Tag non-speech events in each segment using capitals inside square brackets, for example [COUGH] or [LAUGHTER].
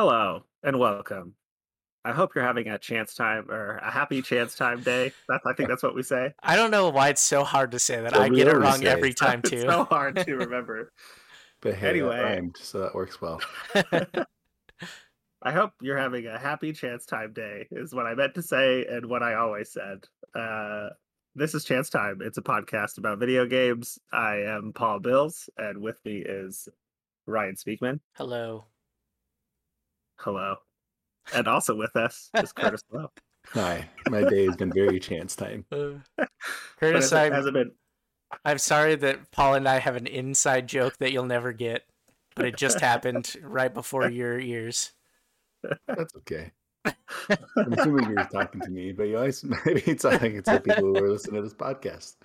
Hello and welcome. I hope you're having a chance time or a happy chance time day. That's I think [LAUGHS] that's what we say. I don't know why it's so hard to say that. Well, I get it wrong every it. [LAUGHS] time It's too. so hard to [LAUGHS] remember. But hey, Anyway. that rhymed, so that works well. I hope you're having a happy chance time day is what I meant to say and what I always said. Uh this is Chance Time. It's a podcast about video games. I am Paul Bills, and with me is Ryan Speakman. Hello. Hello. And also with us is Curtis Lowe. [LAUGHS] Hi, my day has been very chance time. Uh, [LAUGHS] Curtis, I'm, has it been I'm sorry that Paul and I have an inside joke that you'll never get, but it just happened right before [LAUGHS] your ears. That's okay. I'm assuming you're talking to me, but you always maybe it's I think it's the people who are listening to this podcast.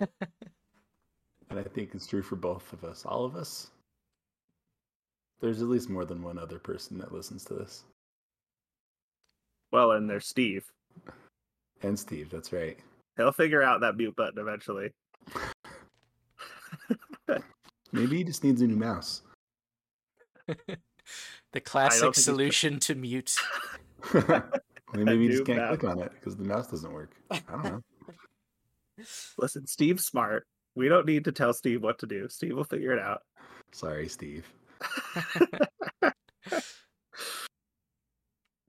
And I think it's true for both of us, all of us. There's at least more than one other person that listens to this. well, and there's Steve. And Steve, that's right. He'll figure out that mute button eventually. [LAUGHS] Maybe he just needs a new mouse. [LAUGHS] The classic solution to mute. [LAUGHS] Maybe he just can't mouse. click on it because the mouse doesn't work. I don't know. Listen, Steve's smart. We don't need to tell Steve what to do. Steve will figure it out. Sorry, Steve.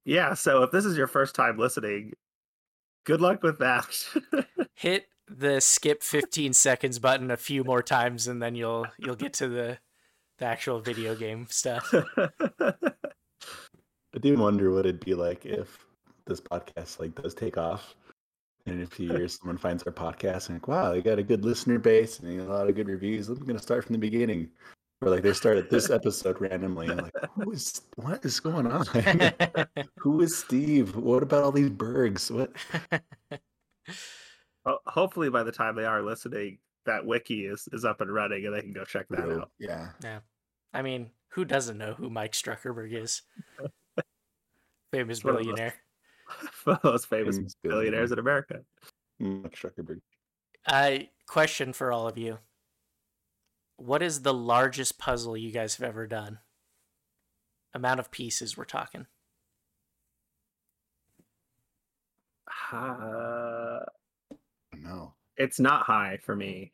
Yeah, so if this is your first time listening, good luck with that. [LAUGHS] Hit the skip 15 seconds button a few more times, and then you'll you'll get to the the actual video game stuff. [LAUGHS] I do wonder what it'd be like if this podcast like does take off, and in a few years someone finds our podcast and like, wow, they got a good listener base and a lot of good reviews. I'm gonna start from the beginning, or like they started this [LAUGHS] episode randomly and like, who is what is going on? [LAUGHS] who is Steve? What about all these bergs? What? [LAUGHS] Ho- Hopefully, by the time they are listening, that wiki is, is up and running and they can go check that out. Yeah, yeah I mean, who doesn't know who Mike Struckerberg is? Famous one of those billionaire. Most famous Famous billionaires in America. Mark Zuckerberg. I question for all of you. What is the largest puzzle you guys have ever done? Amount of pieces we're talking. Uh, No, it's not high for me.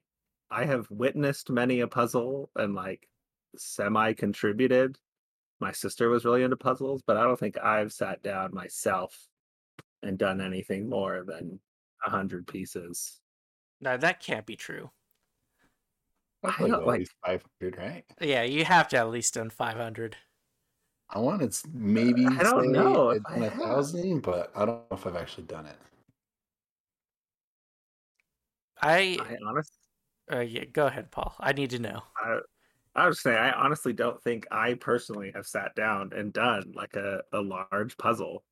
I have witnessed many a puzzle and like semi contributed. My sister was really into puzzles, but I don't think I've sat down myself and done anything more than a hundred pieces. No, that can't be true. That's I like, don't at like- least five hundred, right? Yeah, you have to at least done 500. I want to maybe I don't know if I done a have. thousand, but I don't know if I've actually done it. I, I honestly, uh, yeah, go ahead, Paul. I need to know. I, I was saying, I honestly don't think I personally have sat down and done like a, a large puzzle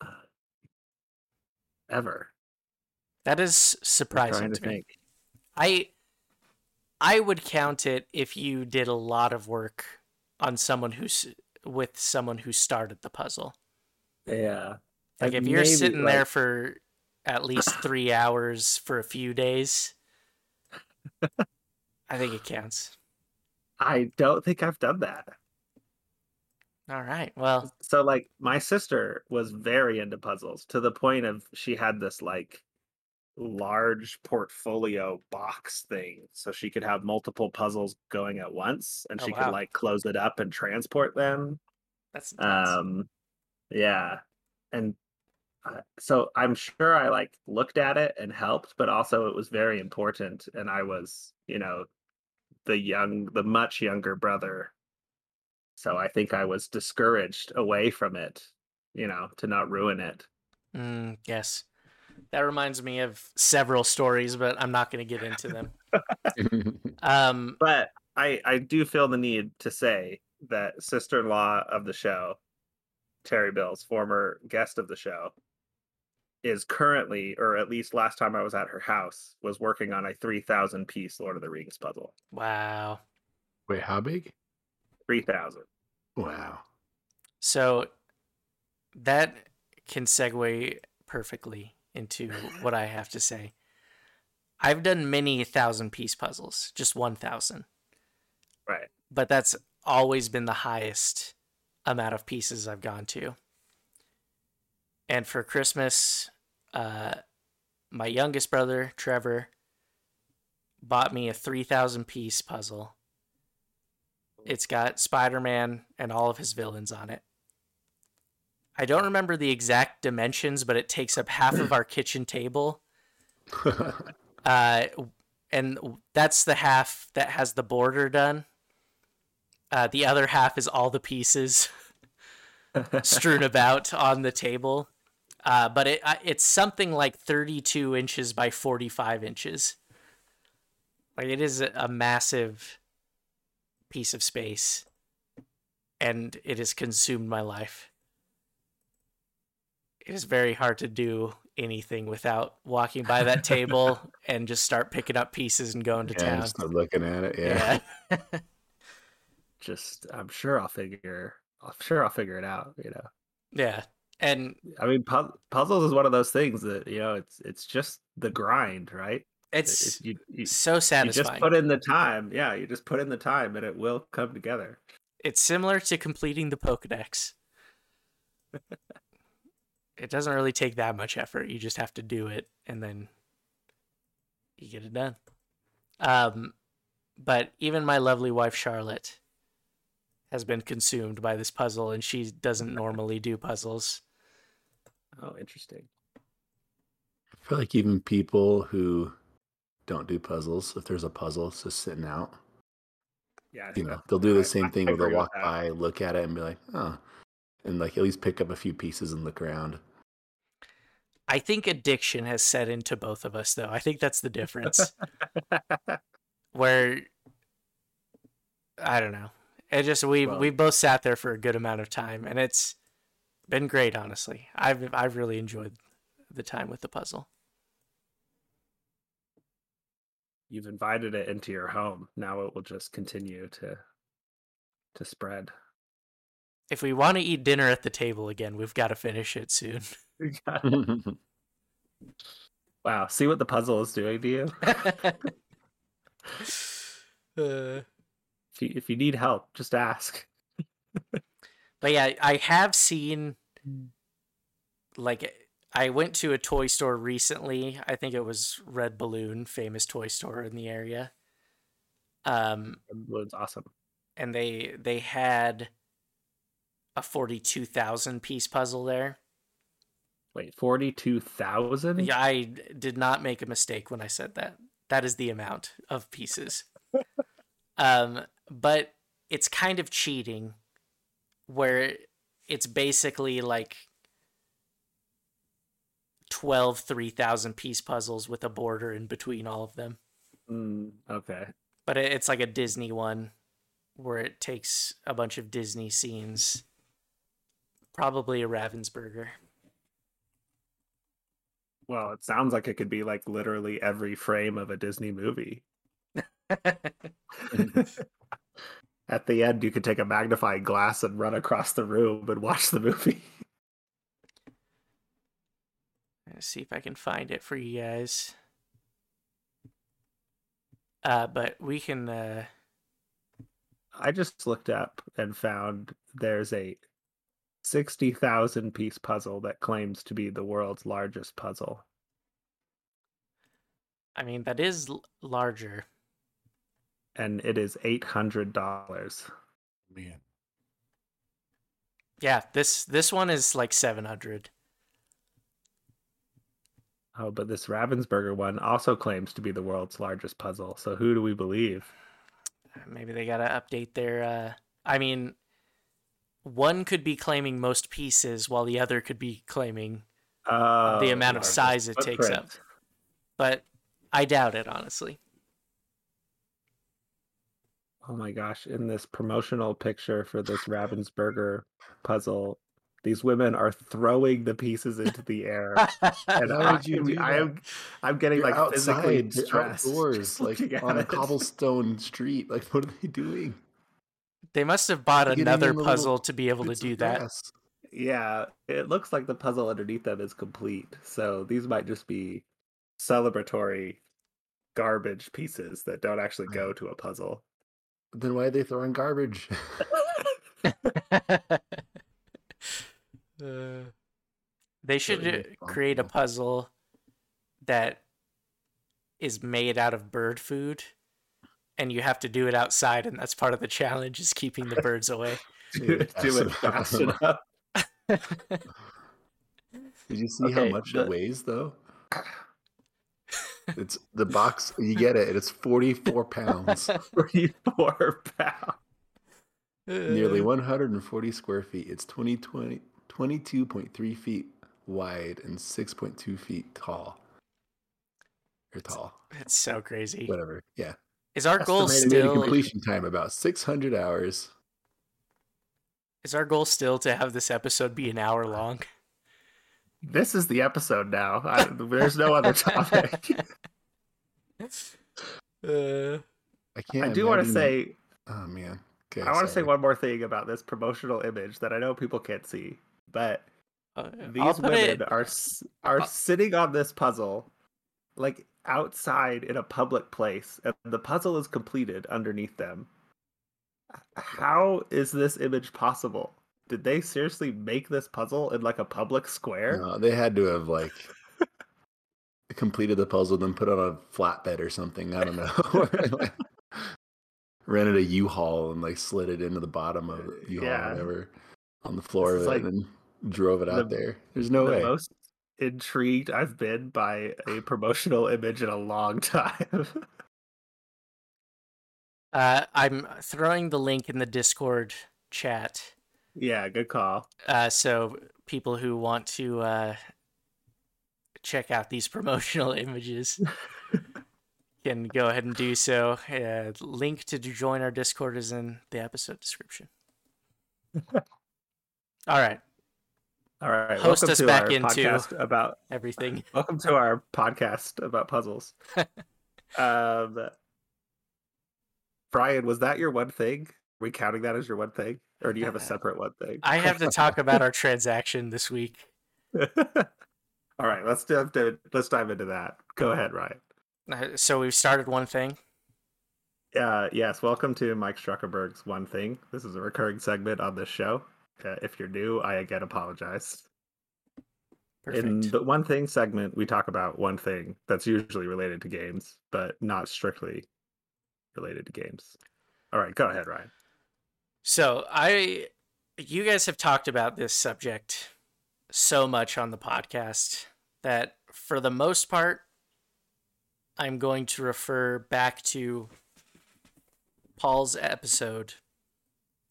uh, ever. That is surprising to to me. think. I I would count it if you did a lot of work on someone who's with someone who started the puzzle. Yeah. Like if you're sitting there for at least [LAUGHS] three hours for a few days, I think it counts. I don't think I've done that. All right. Well, So like my sister was very into puzzles to the point of she had this like large portfolio box thing so she could have multiple puzzles going at once and Oh, she wow. could like close it up and transport them. that's nuts. Um yeah. And uh, so I'm sure I like looked at it and helped but also it was very important and I was, you know, the young the much younger brother so I think I was discouraged away from it, you know, to not ruin it. Mm, yes. That reminds me of several stories, but I'm not going to get into them. [LAUGHS] [LAUGHS] Um, But I I do feel the need to say that sister-in-law of the show, Terry Bills, former guest of the show, is currently, or at least last time I was at her house, was working on a 3,000 piece Lord of the Rings puzzle. wow. Wait, how big? 3,000. Wow. So that can segue perfectly into what I have to say. I've done many thousand piece puzzles, just 1,000. Right. But that's always been the highest amount of pieces I've gone to. And for Christmas, uh, my youngest brother, Trevor, bought me a 3,000 piece puzzle. It's got Spider Man and all of his villains on it. I don't remember the exact dimensions, but it takes up half of our kitchen table. [LAUGHS] Uh, and that's the half that has the border done. Uh, the other half is all the pieces [LAUGHS] strewn about on the table. Uh, but it it's something like 32 inches by 45 inches. Like it is a massive piece of space, and it has consumed my life. It is very hard to do anything without walking by that table [LAUGHS] and just start picking up pieces and going to yeah, town. just start looking at it. Yeah. yeah. [LAUGHS] Just, I'm sure I'll figure. I'm sure I'll figure it out. You know. Yeah. And I mean, pu- puzzles is one of those things that you know it's it's just the grind, right? It- it's it- you, you, so you just put in the time. Yeah, you just put in the time, and it will come together. It's similar to completing the Pokedex. [LAUGHS] it doesn't really take that much effort. You just have to do it and then you get it done. Um, but even my lovely wife Charlotte has been consumed by this puzzle and she doesn't normally do puzzles. Oh, interesting. I feel like even people who don't do puzzles, if there's a puzzle, it's just sitting out. Yeah, You know. know, they'll do the same I thing where they'll walk by, look at it, and be like, oh, and like at least pick up a few pieces and look around. I think addiction has set into both of us though. I think that's the difference. [LAUGHS] Where I don't know. It just we Well- we both sat there for a good amount of time and it's been great honestly. I've I've really enjoyed the time with the puzzle. You've invited it into your home. Now it will just continue to to spread. If we want to eat dinner at the table again, we've got to finish it soon. [LAUGHS] [LAUGHS] wow, see what the puzzle is doing to you. Uh, [LAUGHS] If you, if you need help, just ask. But yeah, I have seen like I went to a toy store recently. I think it was Red Balloon, famous toy store in the area. Um It's awesome. and they they had a 42,000 piece puzzle there. Wait, forty-two thousand? Yeah, I did not make a mistake when I said that. That is the amount of pieces. [LAUGHS] um, but it's kind of cheating where it's basically like 12 3000 piece puzzles with a border in between all of them. Mm, okay. But it's like a Disney one where it takes a bunch of Disney scenes. Probably a Ravensburger. Well, it sounds like it could be like literally every frame of a Disney movie. [LAUGHS] At the end, you could take a magnifying glass and run across the room and watch the movie. Let's see if I can find it for you guys. Uh, but we can. Uh, I just looked up and found there's a 60,000 piece puzzle that claims to be the world's largest puzzle. I mean, that is l- larger. And it is $800. Man. Yeah, this this one is like seven hundred. Oh, but this Ravensburger one also claims to be the world's largest puzzle. So who do we believe? Maybe they gotta update their. Uh, I mean, one could be claiming most pieces, while the other could be claiming. Uh, amount of size it takes up. But I doubt it, honestly. Oh my gosh! In this promotional picture for this Ravensburger puzzle, these women are throwing the pieces into the air, [LAUGHS] and Why I, would you do I am, I'm getting You're like physically outside, you're stressed. outdoors, [LAUGHS] like on a it. cobblestone street. Like, what are they doing? They must have bought another in the little puzzle to be able to do that. grass. Yeah, it looks like the puzzle underneath them is complete. So these might just be celebratory garbage pieces that don't actually go to a puzzle. Then why are they throwing garbage? [LAUGHS] Uh, they should uh, create a puzzle that is made out of bird food, and you have to do it outside, and that's part of the challenge is keeping the birds away. [LAUGHS] do, it- do it fast [LAUGHS] enough. Did you see Okay, how much the- it weighs though? [LAUGHS] It's the box. You get it. It's forty-four pounds, 44 pounds. nearly Uh, 140 square feet. It's 20, 20, 22.3 feet wide and 6.2 feet tall. Or tall, It's so crazy. whatever. Yeah. Is our goal Estimated Estimated still completion time about 600 hours. is our goal still to have this episode be an hour long? This is the episode now. I, there's no other topic. Uh, [LAUGHS] I can't. I do want to say Oh man. Okay, I want to say one more thing about this promotional image that I know people can't see, but uh, these women it- are s- are uh, sitting on this puzzle like outside in a public place and the puzzle is completed underneath them how is this image possible did they seriously make this puzzle in like a public square No, they had to have like [LAUGHS] completed the puzzle, then put it on a flatbed or something. I don't know. Like, [LAUGHS] [LAUGHS] rented a U-Haul and like slid it into the bottom of U-Haul, Yeah. or whatever, on the floor of it, like and drove it out the- there. There's no the way. most intrigued i've been by a promotional image in a long [LAUGHS] time uh, I'm throwing the link in the Discord chat. yeah good call Uh, so people who want to uh, check out these [LAUGHS] promotional images [LAUGHS] can go ahead and do so. Uh, link to join our Discord is in the episode description. All right, all right Host welcome us to back our into- podcast about everything. [LAUGHS] Welcome to our podcast about puzzles. [LAUGHS] um, Brian, was that your one thing? Are we counting that as your one thing, or do you have a separate one thing? I have to talk about our transaction this week. [LAUGHS] All right, let's dive to, let's dive into that. Go ahead, Ryan. Uh, So we've started one thing. Uh, yes, welcome to Mike Struckerberg's One Thing. This is a recurring segment on this show. Uh, if you're new, I again apologize. Perfect. In the One Thing segment, we talk about one thing that's usually related to games, but not strictly related to games. All right, go ahead, Ryan. So I, you guys have talked about this subject so much on the podcast that for the most part, I'm going to refer back to Paul's episode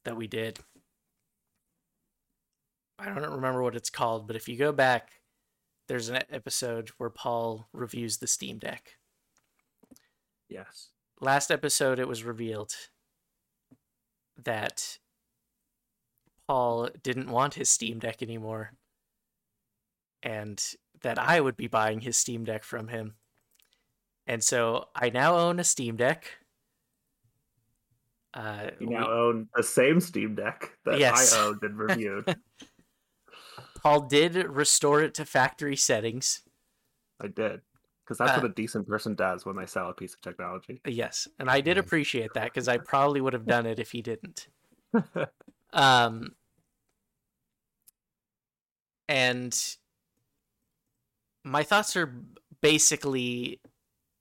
that we did. I don't remember what it's called, but if you go back, there's an episode where Paul reviews the Steam Deck. Yes. last episode it was revealed that Paul didn't want his Steam Deck anymore and that I would be buying his Steam Deck from him. And so I now own a Steam Deck. Uh, You we- now own the same Steam Deck that Yes. I owned and reviewed. [LAUGHS] Paul did restore it to factory settings. I did. Because that's Uh, what a decent person does when they sell a piece of technology. Yes, and I did appreciate that because I probably would have done it if he didn't. [LAUGHS] Um, and my thoughts are basically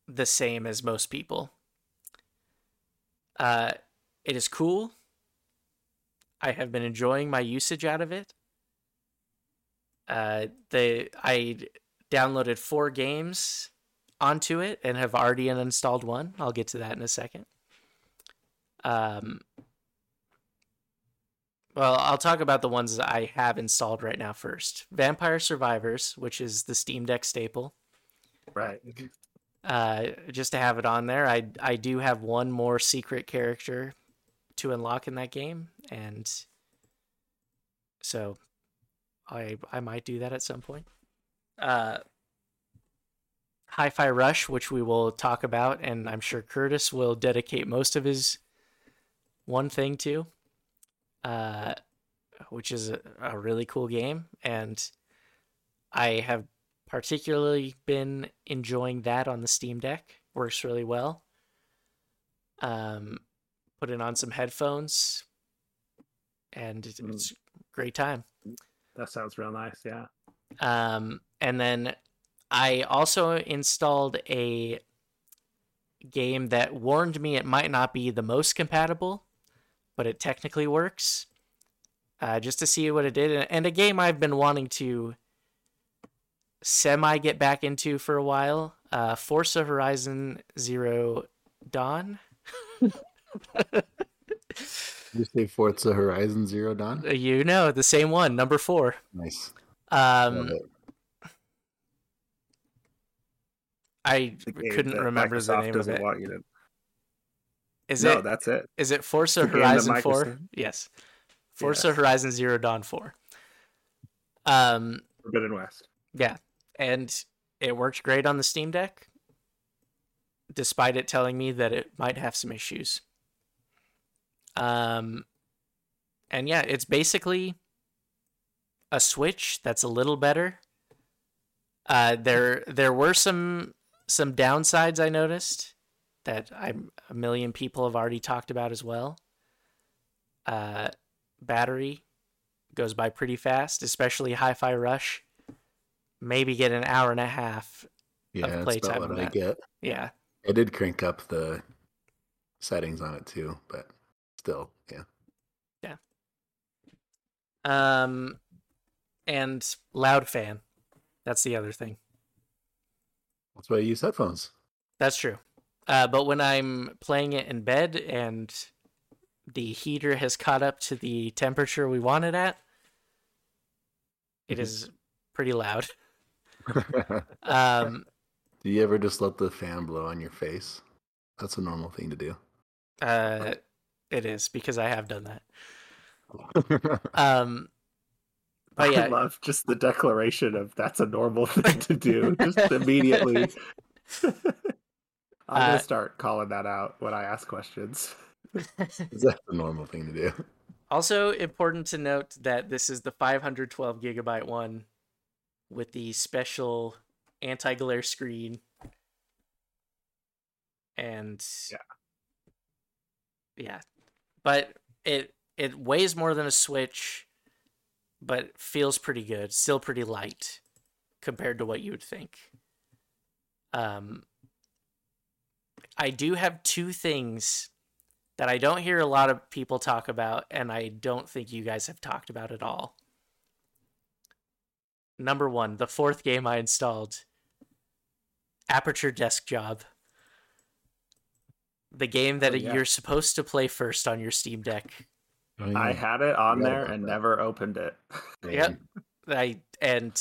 the same as most people. Uh, it is cool. I have been enjoying my usage out of it. Uh, the I downloaded four games onto it and have already uninstalled one. I'll get to that in a second. Um, well, I'll talk about the ones that I have installed right now first. Vampire Survivors, which is the Steam Deck staple. right. Uh, just to have it on there. I I do have one more secret character to unlock in that game, and so I I might do that at some point. Uh, Hi-Fi Rush, which we will talk about, and I'm sure Curtis will dedicate most of his one thing to, uh, which is a, a really cool game, and I have particularly been enjoying that on the Steam Deck. Works really well. Um, put it on some headphones, and it's, Mm. it's great time. That sounds real nice. Yeah. Um, and then I also installed a game that warned me it might not be the most compatible, but it technically works. Uh, just to see what it did, and- a game I've been wanting to semi get back into for a while. Uh, Forza Horizon Zero Dawn. [LAUGHS] [LAUGHS] You say Forza Horizon Zero Dawn? You know the same one, number four. Nice. Um. I couldn't that remember the Microsoft name of doesn't it. Want you to... Is no, it that's it. is it Forza the Horizon Four? Yes, Forza Yes. Horizon Zero Dawn Four. Um, Forbidden West. yeah, and it worked great on the Steam Deck, despite it telling me that it might have some issues. Um, and yeah, it's basically a Switch that's a little better. Uh, there there were some some downsides I noticed that I'm a million people have already talked about as well. Uh, battery goes by pretty fast, especially Hi-Fi Rush. Maybe get an hour and a half. Yeah, that's playtime what I get. Yeah, I did crank up the settings on it too, but still, yeah. Yeah. Um, and loud fan. That's the other thing. That's why I use headphones. That's true. Uh, but when I'm playing it in bed and the heater has caught up to the temperature we want it at, it Mhm. is pretty loud. [LAUGHS] Um, do you ever just let the fan blow on your face? That's a normal thing to do. uh, it is because I have done that. [LAUGHS] Um, but I love just the declaration of that's a normal [LAUGHS] thing to do. Just immediately. [LAUGHS] I'm Uh, gonna start calling that out when I ask questions. That's a normal thing to do. Also important to note that this is the 512 gigabyte one with the special anti-glare screen. And Yeah. Yeah. But it it weighs more than a Switch, but feels pretty good, still pretty light compared to what you would think. Um I do have two things that I don't hear a lot of people talk about, and I don't think you guys have talked about at all. Number one, the fourth game I installed Aperture Desk Job. The game that Oh, yeah. you're supposed to play first on your Steam Deck. Oh, I had it on Forgot there and that. never opened it. Yep. I and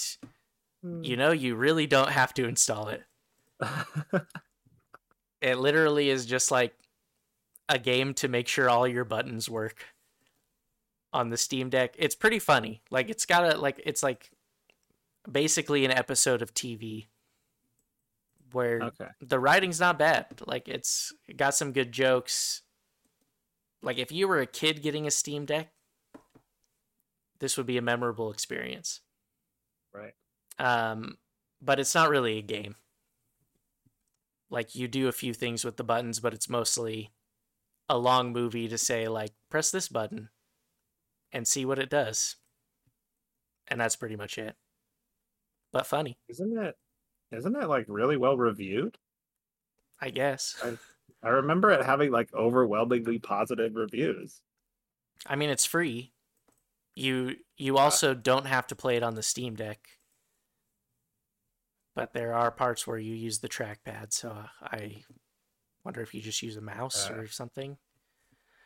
you know you really don't have to install it. [LAUGHS] It literally is just like a game to make sure all your buttons work on the Steam Deck. It's pretty funny. Like it's got a like it's like basically an episode of TV where okay. the writing's not bad. Like it's it got some good jokes. Like if you were a kid getting a Steam Deck, this would be a memorable experience. Right. Um, but it's not really a game. Like you do a few things with the buttons, but it's mostly a long movie to say like press this button and see what it does. And that's pretty much it. But funny, Isn't it? Isn't it like really well reviewed? I guess. I remember it having like overwhelmingly positive reviews. I mean, it's free. You you also don't have to play it on the Steam Deck. But there are parts where you use the trackpad, so I wonder if you just use a mouse Uh, or something.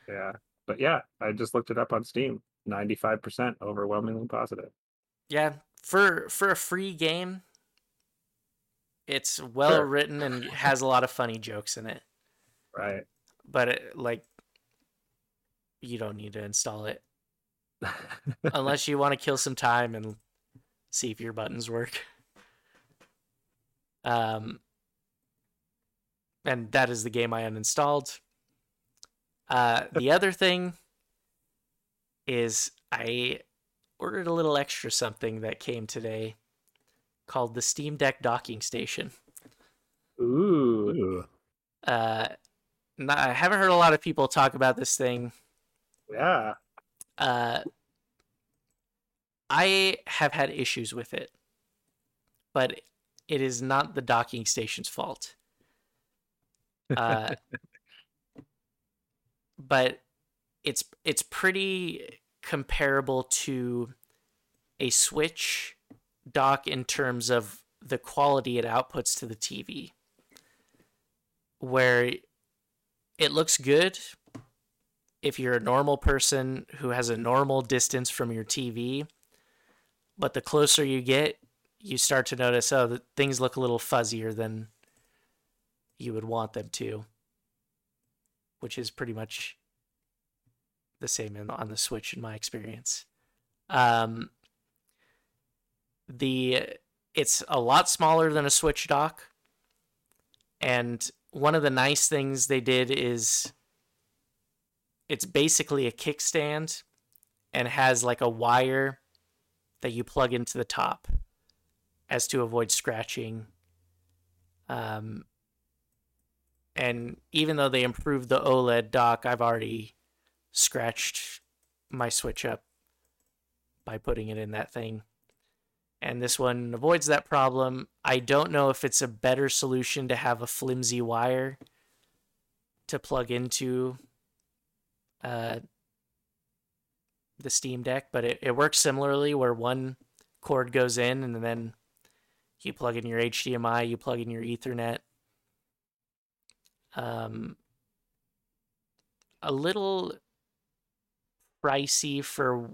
Yeah. But yeah, I just looked it up on Steam. 95% overwhelmingly positive. Yeah, for for a free game, it's well written and has a lot of funny jokes in it. Right. But it, like, you don't need to install it [LAUGHS] unless you want to kill some time and see if your buttons work. Um, and that is the game I uninstalled. Uh, the other [LAUGHS] thing is I ordered a little extra something that came today called the Steam Deck docking station. Ooh. Ooh. Uh, not, I haven't heard a lot of people talk about this thing. Yeah. Uh, I have had issues with it, but it is not the docking station's fault. [LAUGHS] Uh, but it's it's pretty comparable to a Switch dock in terms of the quality it outputs to the TV, where it looks good if you're a normal person who has a normal distance from your TV, but the closer you get, you start to notice oh, things look a little fuzzier than you would want them to, which is pretty much the same on the Switch in my experience. Um, the it's a lot smaller than a Switch dock, and one of the nice things they did is it's basically a kickstand and has like a wire that you plug into the top as to avoid scratching. Um, and even though they improved the OLED dock, I've already scratched my Switch up by putting it in that thing. And this one avoids that problem. I don't know if it's a better solution to have a flimsy wire to plug into uh, the Steam Deck, but it, it works similarly where one cord goes in and then you plug in your HDMI, you plug in your Ethernet. Um, a little pricey for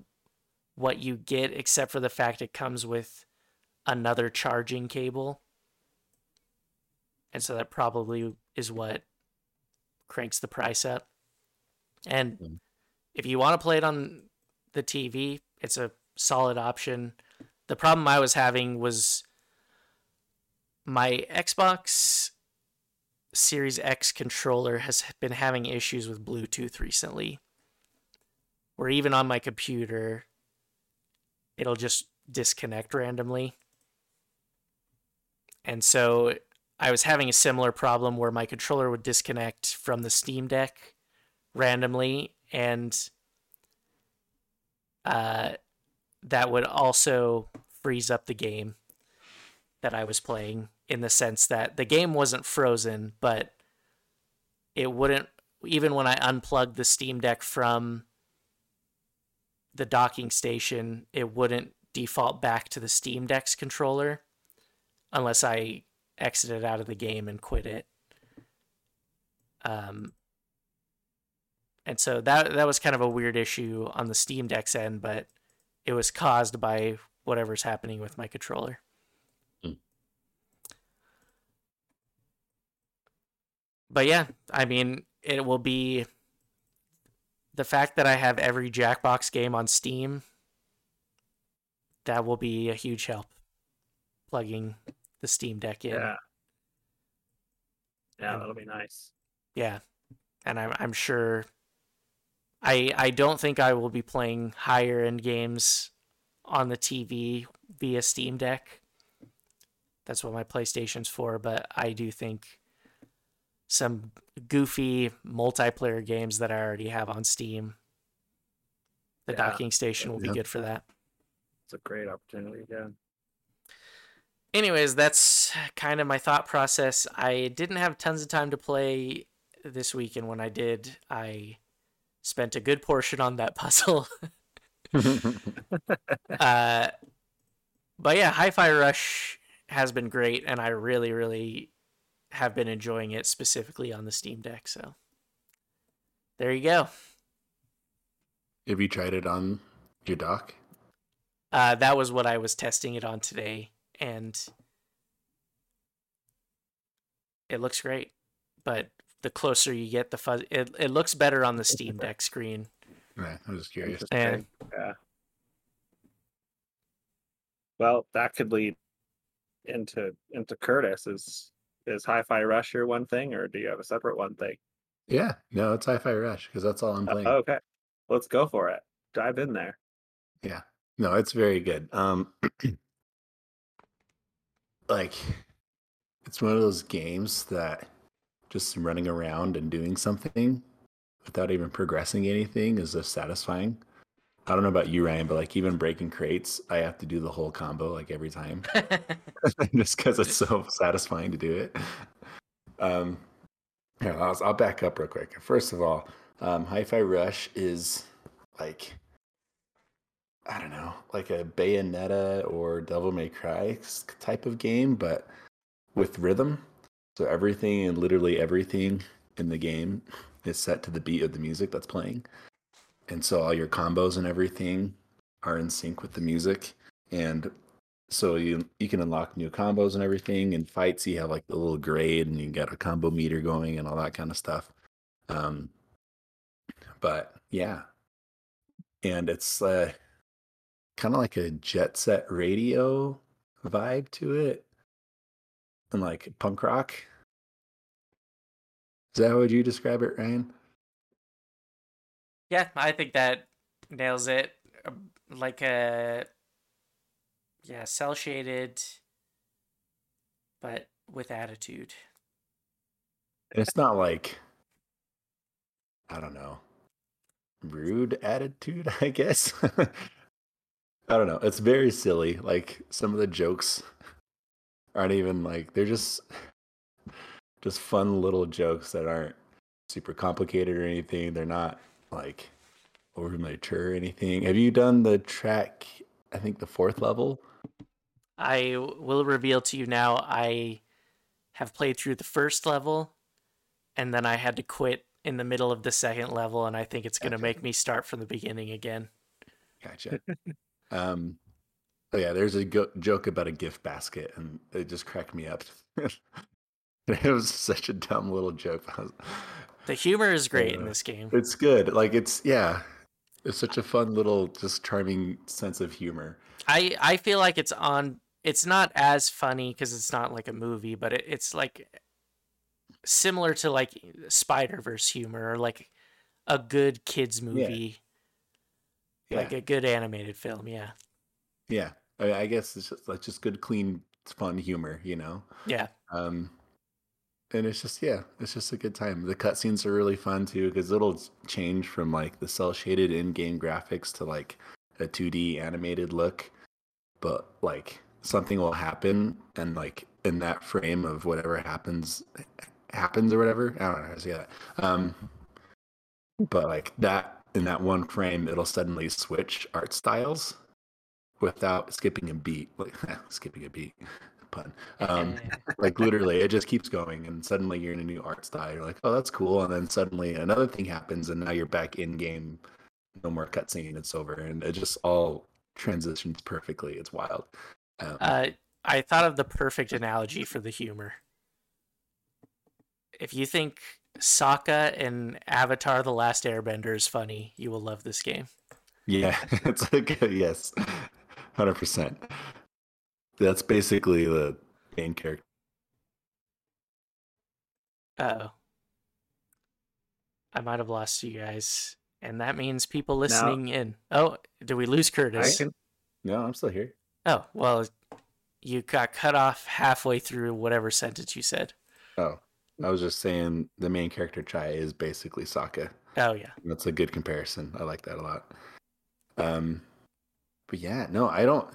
what you get, except for the fact it comes with another charging cable. And so that probably is what cranks the price up. And mm. if you want to play it on the TV, it's a solid option. The problem I was having was my Xbox Series X controller has been having issues with Bluetooth recently. Where even on my computer, it'll just disconnect randomly. And so I was having a similar problem where my controller would disconnect from the Steam Deck randomly and uh, that would also freeze up the game that I was playing in the sense that the game wasn't frozen, but it wouldn't even when I unplugged the Steam Deck from the docking station, it wouldn't default back to the Steam Deck's controller unless I exited out of the game and quit it. Um, and so that that was kind of a weird issue on the Steam Deck's end, but it was caused by whatever's happening with my controller. Mm. But yeah, I mean, it will be the fact that I have every Jackbox game on Steam. That will be a huge help. Plugging the Steam Deck in. Yeah. Yeah, that'll be nice. Yeah, and I'm I'm sure I I don't think I will be playing higher end games on the TV via Steam Deck. That's what my PlayStation's for, but I do think some goofy multiplayer games that I already have on Steam. The yeah. docking station will be good for that. It's a great opportunity, yeah. Anyways, that's kind of my thought process. I didn't have tons of time to play this week, and When I did, I spent a good portion on that [LAUGHS] puzzle. [LAUGHS] uh, but yeah, Hi-Fi Rush has been great, and I really, really have been enjoying it specifically on the Steam Deck. So there you go. Have you tried it on your dock? Uh, that was what I was testing it on today, and it looks great. But the closer you get, the fuzz. It it looks better on the Steam [LAUGHS] Deck screen. Right, I'm just curious. And, yeah. Well, that could lead into into Curtis. Is Hi-Fi Rush your one thing, or do you have a separate one thing? Yeah, no, it's Hi-Fi Rush because that's all I'm playing. Uh, okay, let's go for it. Dive in there. Yeah, no, it's very good. Um, [CLEARS THROAT] like, it's one of those games that just running around and doing something without even progressing anything is just satisfying. I don't know about you, Ryan, but like even breaking crates, I have to do the whole combo like every time, [LAUGHS] [LAUGHS] just because it's so satisfying to do it. Um, here, I'll, I'll back up real quick. First of all, um, Hi-Fi Rush is like I don't know, like a Bayonetta or Devil May Cry type of game, but with rhythm. So everything and literally everything in the game is set to the beat of the music that's playing. And so all your combos and everything are in sync with the music. And so you you can unlock new combos and everything. In fights, you have like the little grade and you got a combo meter going and all that kind of stuff. Um, but yeah, and it's uh, kind of like a jet set radio vibe to it, and like punk rock. Is that how would you describe it, Ryan? Yeah, I think that nails it. Um, like a yeah, cell shaded, but with attitude. It's not like I don't know, rude attitude. [LAUGHS] I guess I don't know. It's very silly. Like some of the jokes aren't even like they're just just fun little jokes that aren't super complicated or anything. They're not like over mature or anything. Have you done the track? I think the fourth level. I will reveal to you now. I have played through the first level, and then I had to quit in the middle of the second level, and I think it's going to make me start from the beginning again. Gotcha. um, oh yeah, there's a go- joke about a gift basket, and it just cracked me up. [LAUGHS] it was such a dumb little joke. [LAUGHS] The humor is great in Uh, this game. It's good. Like it's yeah, it's such a fun little, just charming sense of humor. I I feel like it's on. It's not as funny because it's not like a movie, but it, it's like similar to like Spider Verse humor or like a good kids movie, Yeah, like a good animated film. Yeah, yeah. I, I guess it's just like just good, clean, fun humor. You know. yeah. Um, and it's just yeah, it's just a good time. The cutscenes are really fun too because it'll change from like the cell shaded in-game graphics to like a 2D animated look, but like something will happen and like in that frame of whatever happens happens or whatever. I don't know how to say that. Um, but like that in that one frame, it'll suddenly switch art styles without skipping a beat. Like [LAUGHS] skipping a beat, pun. Um, [LAUGHS] like literally, it just keeps going, and suddenly you're in a new art style. You're like, oh, that's cool, and then suddenly another thing happens, and now you're back in game. No more cutscene. It's over, and it just all transitions perfectly. It's wild. Um, Uh, I thought of the perfect analogy for the humor. If you think Sokka and Avatar: The Last Airbender is funny, you will love this game. yeah, [LAUGHS] it's like yes, hundred percent. That's basically the main character. Oh. I might have lost you guys. And that means people listening in. Oh, did we lose I Curtis? can, No, I'm still here. Oh, well, you got cut off halfway through whatever sentence you said. Oh, I was just saying the main character Chai is basically Sokka. Oh, yeah. That's a good comparison. I like that a lot. Um, but yeah, no, I don't.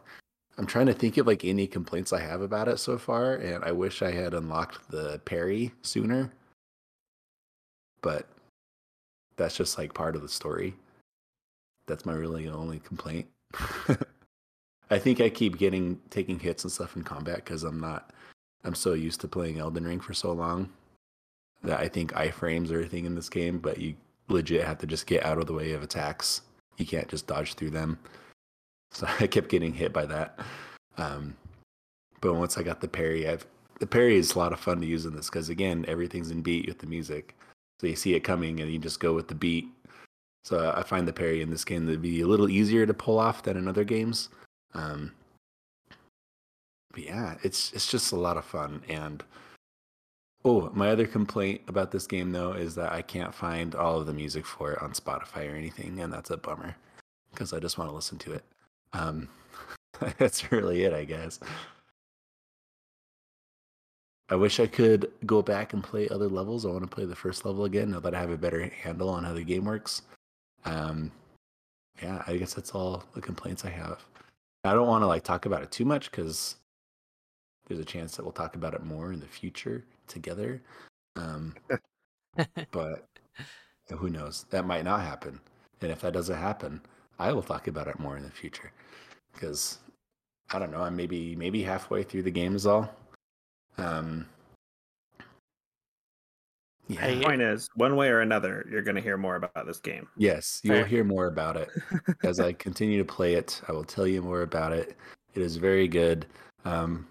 I'm trying to think of like any complaints I have about it so far, and I wish I had unlocked the parry sooner. But that's just like part of the story. That's my really only complaint. [LAUGHS] I think I keep getting taking hits and stuff in combat because I'm not. I'm so used to playing Elden Ring for so long that I think iframes are a thing in this game, but you legit have to just get out of the way of attacks. You can't just dodge through them. [LAUGHS] So I kept getting hit by that. Um, but once I got the parry, I've the parry is a lot of fun to use in this because again, everything's in beat with the music. So you see it coming and you just go with the beat. So I find the parry in this game to be a little easier to pull off than in other games. Um, but yeah, it's it's just a lot of fun. And oh, my other complaint about this game though is that I can't find all of the music for it on Spotify or anything, and that's a bummer because I just want to listen to it. Um, [LAUGHS] that's really it, I guess. I wish I could go back and play other levels. I want to play the first level again now that I have a better handle on how the game works. Um, yeah, I guess that's all the complaints I have. I don't want to like talk about it too much because there's a chance that we'll talk about it more in the future together. Um, [LAUGHS] but who knows? That might not happen. And if that doesn't happen, I will talk about it more in the future because I don't know. I'm maybe maybe halfway through the game is all. Um, yeah. I- Point is, one way or another, you're going to hear more about this game. Yes, you will Fair. hear more about it [LAUGHS] as I continue to play it. I will tell you more about it. It is very good. Um,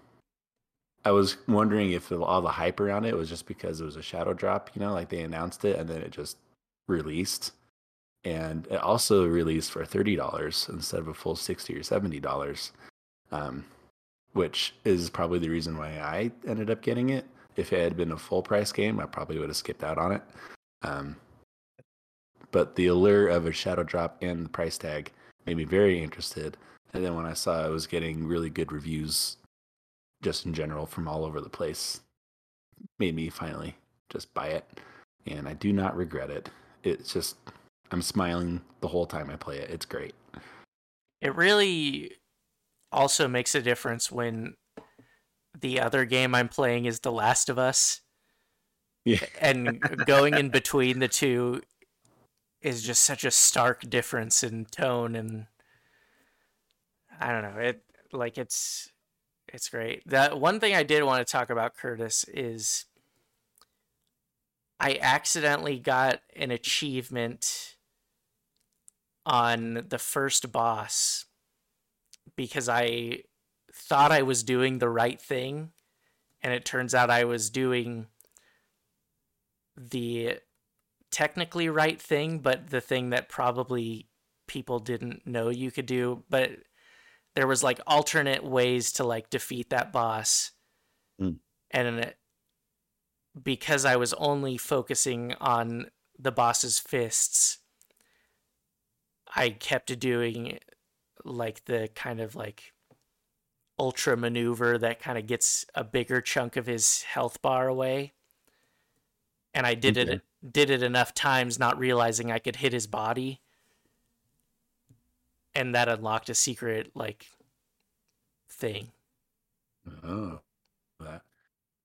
I was wondering if all the hype around it was just because it was a shadow drop, you know, like they announced it and then it just released. And it also released for thirty dollars instead of a full sixty or seventy dollars, um, which is probably the reason why I ended up getting it. If it had been a full price game, I probably would have skipped out on it. Um, but the allure of a shadow drop and the price tag made me very interested. And then when I saw I was getting really good reviews, just in general from all over the place, made me finally just buy it. And I do not regret it. It's just I'm smiling the whole time I play it. It's great. It really also makes a difference when the other game I'm playing is The Last of Us, Yeah. and [LAUGHS] going in between the two is just such a stark difference in tone and I don't know it like it's it's great. That one thing I did want to talk about Curtis is I accidentally got an achievement on the first boss because I thought I was doing the right thing and it turns out I was doing the technically right thing but the thing that probably people didn't know you could do but there was like alternate ways to like defeat that boss Mm. and it, because I was only focusing on the boss's fists I kept doing like the kind of like ultra maneuver that kind of gets a bigger chunk of his health bar away. And I did Okay. it did it enough times not realizing I could hit his body. And that unlocked a secret like thing. Oh, that.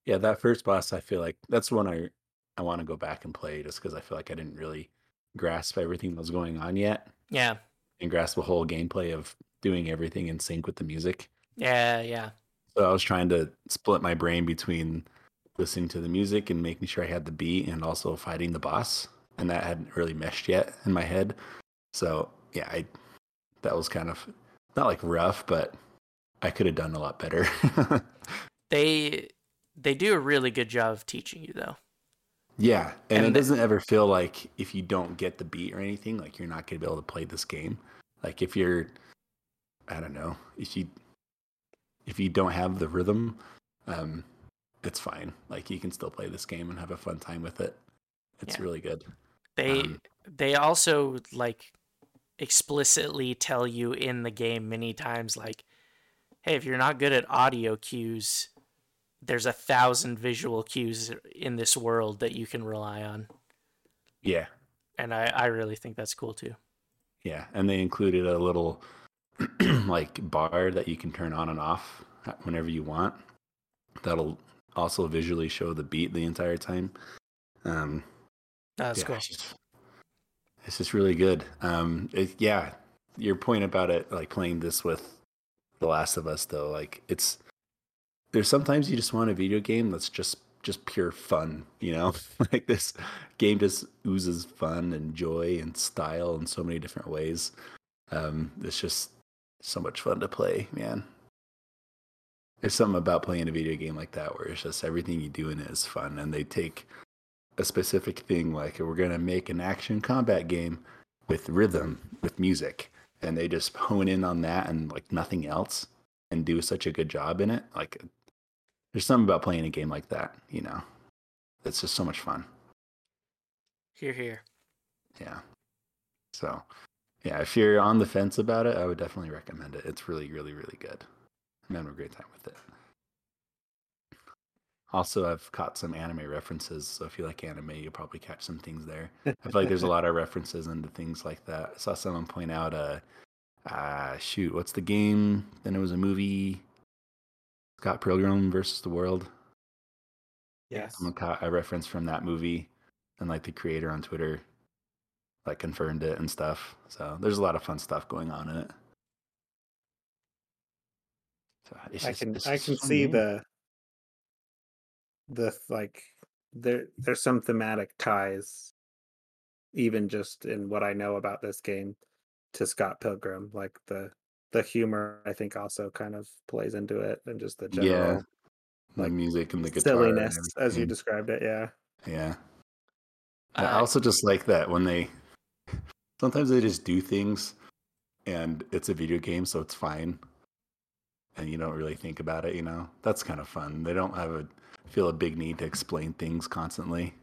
Yeah, that first boss, I feel like that's one I I want to go back and play just because I feel like I didn't really grasp everything that was going on yet Yeah. and grasp the whole gameplay of doing everything in sync with the music. Yeah, yeah. So I was trying to split my brain between listening to the music and making sure I had the beat and also fighting the boss. And that hadn't really meshed yet in my head. So yeah, I that was kind of not like rough, but I could have done a lot better. [LAUGHS] They they do a really good job of teaching you though. Yeah. And, And it doesn't ever feel like if you don't get the beat or anything, like you're not gonna be able to play this game. Like if you're I don't know, if you if you don't have the rhythm, um, it's fine. Like you can still play this game and have a fun time with it. It's Yeah. really good. They Um, they also like explicitly tell you in the game many times like hey if you're not good at audio cues there's a thousand visual cues in this world that you can rely on Yeah, and i i really think that's cool too yeah. And they included a little [CLEARS THROAT] like bar that you can turn on and off whenever you want. That'll also visually show the beat the entire time. Um, that's yeah, cool It's just, it's just really good. Um, it, yeah, your point about it, like playing this with The Last of Us, though, like it's there's sometimes you just want a video game that's just just pure fun, you know. [LAUGHS] like this game just oozes fun and joy and style in so many different ways. Um, it's just so much fun to play, man. There's something about playing a video game like that where it's just everything you do in it is fun, and they take a specific thing like we're going to make an action combat game with rhythm with music and they just hone in on that and like nothing else and do such a good job in it like there's something about playing a game like that you know? It's just so much fun. Here here. Yeah. So yeah if you're on the fence about it i would definitely recommend it. It's really really really good. I'm having a great time with it. Also, I've caught some anime references, so if you like anime, you'll probably catch some things there. I feel like there's a [LAUGHS] lot of references into things like that. I saw someone point out, uh, uh, shoot, what's the game? Then it was a movie, Scott Pilgrim versus the World. Yes. Someone caught a reference from that movie, and like the creator on Twitter, like confirmed it and stuff. So there's a lot of fun stuff going on in it. So I can I can see game. the the like there there's some thematic ties even just in what I know about this game to Scott Pilgrim like the the humor I think also kind of plays into it and just the general yeah, the like, music and the guitar and silliness as you described it yeah Yeah. I Uh, also just like that when they [LAUGHS] sometimes they just do things and it's a video game, so it's fine. And you don't really think about it, you know? That's kind of fun. They don't have a feel a big need to explain things constantly.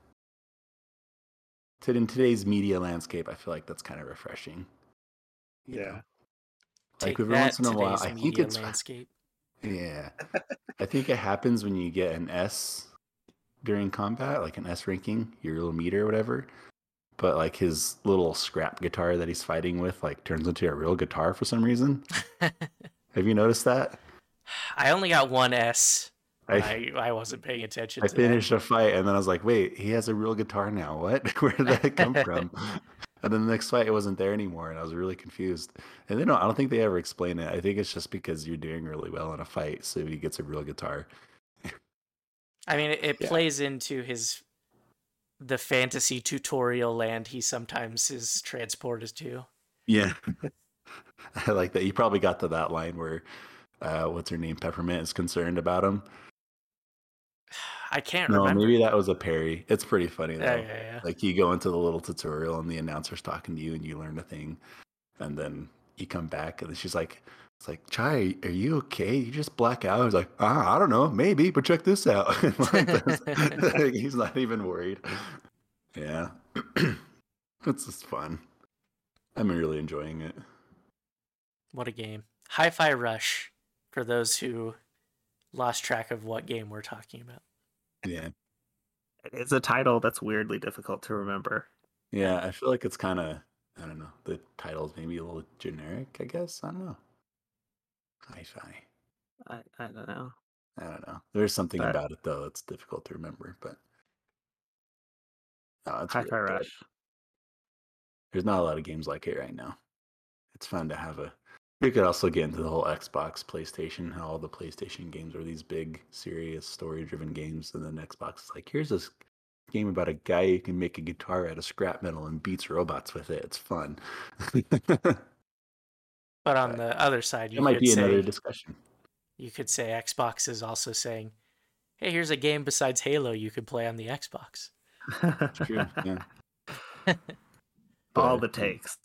To- In today's media landscape, I feel like that's kind of refreshing. yeah know? Take Like every that, once in a while, I think it's landscape. yeah. [LAUGHS] I think it happens when you get an S during combat, like an S ranking, your little meter or whatever. But like his little scrap guitar that he's fighting with, like turns into a real guitar for some reason. [LAUGHS] Have you noticed that? I only got one S. I I, I wasn't paying attention I finished a fight and then I was like, wait, he has a real guitar now. What? [LAUGHS] Where did that come from? And then the next fight, it wasn't there anymore, and I was really confused. And they don't. I don't think they ever explain it. I think it's just because you're doing really well in a fight, so he gets a real guitar. I mean, it, it Yeah. plays into his the fantasy tutorial land he sometimes is transported to. Yeah. [LAUGHS] I like that. You probably got to that line where uh what's her name? Peppermint is concerned about him. I can't No, remember. maybe that was a parry. It's pretty funny though. yeah, yeah, yeah. Like you go into the little tutorial and the announcer's talking to you and you learn a thing and then you come back and then she's like it's like, Chai, are you okay? You just black out. I was like, ah, I don't know, maybe, but check this out. [LAUGHS] Like, [LAUGHS] he's not even worried. Yeah. [CLEARS THROAT] it's just fun. I'm really enjoying it. What a game. Hi Fi Rush, for those who lost track of what game we're talking about. Yeah. it's a title that's weirdly difficult to remember Yeah, I feel like it's kind of I don't know. The title's maybe a little generic. I guess I don't know. Hi-fi. I, I don't know I don't know. There's something But- about it though that's difficult to remember, but no, it's Hi-Fi. Rush There's not a lot of games like it right now. It's fun to have a. We could also get into the whole Xbox, PlayStation, how all the PlayStation games are these big, serious, story-driven games, and then Xbox is like, here's this game about a guy who can make a guitar out of scrap metal and beats robots with it. It's fun. [LAUGHS] But on the other side, you might could be say another discussion. you could say Xbox is also saying, "Hey, here's a game besides Halo you could play on the Xbox." It's [LAUGHS] true. Yeah. [LAUGHS] all But, the takes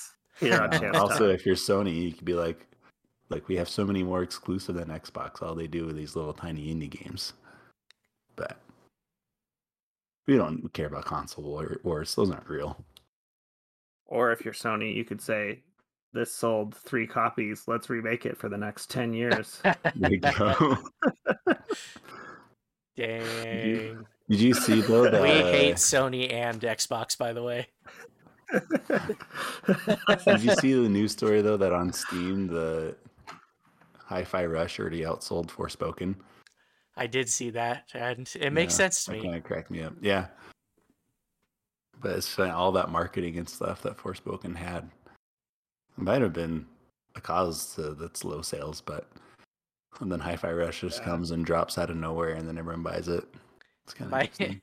here on [LAUGHS] also, if you're Sony, you could be like, like we have so many more exclusive than Xbox. All they do are these little tiny indie games, but we don't care about console war- wars. Those aren't real. or if you're Sony you could say this sold three copies let's remake it for the next 10 years [LAUGHS] There you go. [LAUGHS] Dang. Did you see though that we hate Sony and Xbox, by the way. Did you see the news story though that on Steam the Hi-Fi Rush already outsold Forspoken? I did see that, and it makes Yeah, sense to That me. kind of cracked me up. Yeah. But it's funny, all that marketing and stuff that Forspoken had. It might have been a cause to that's low sales, but and then Hi-Fi Rush just Yeah. comes and drops out of nowhere, and then everyone buys it. It's kind of My interesting.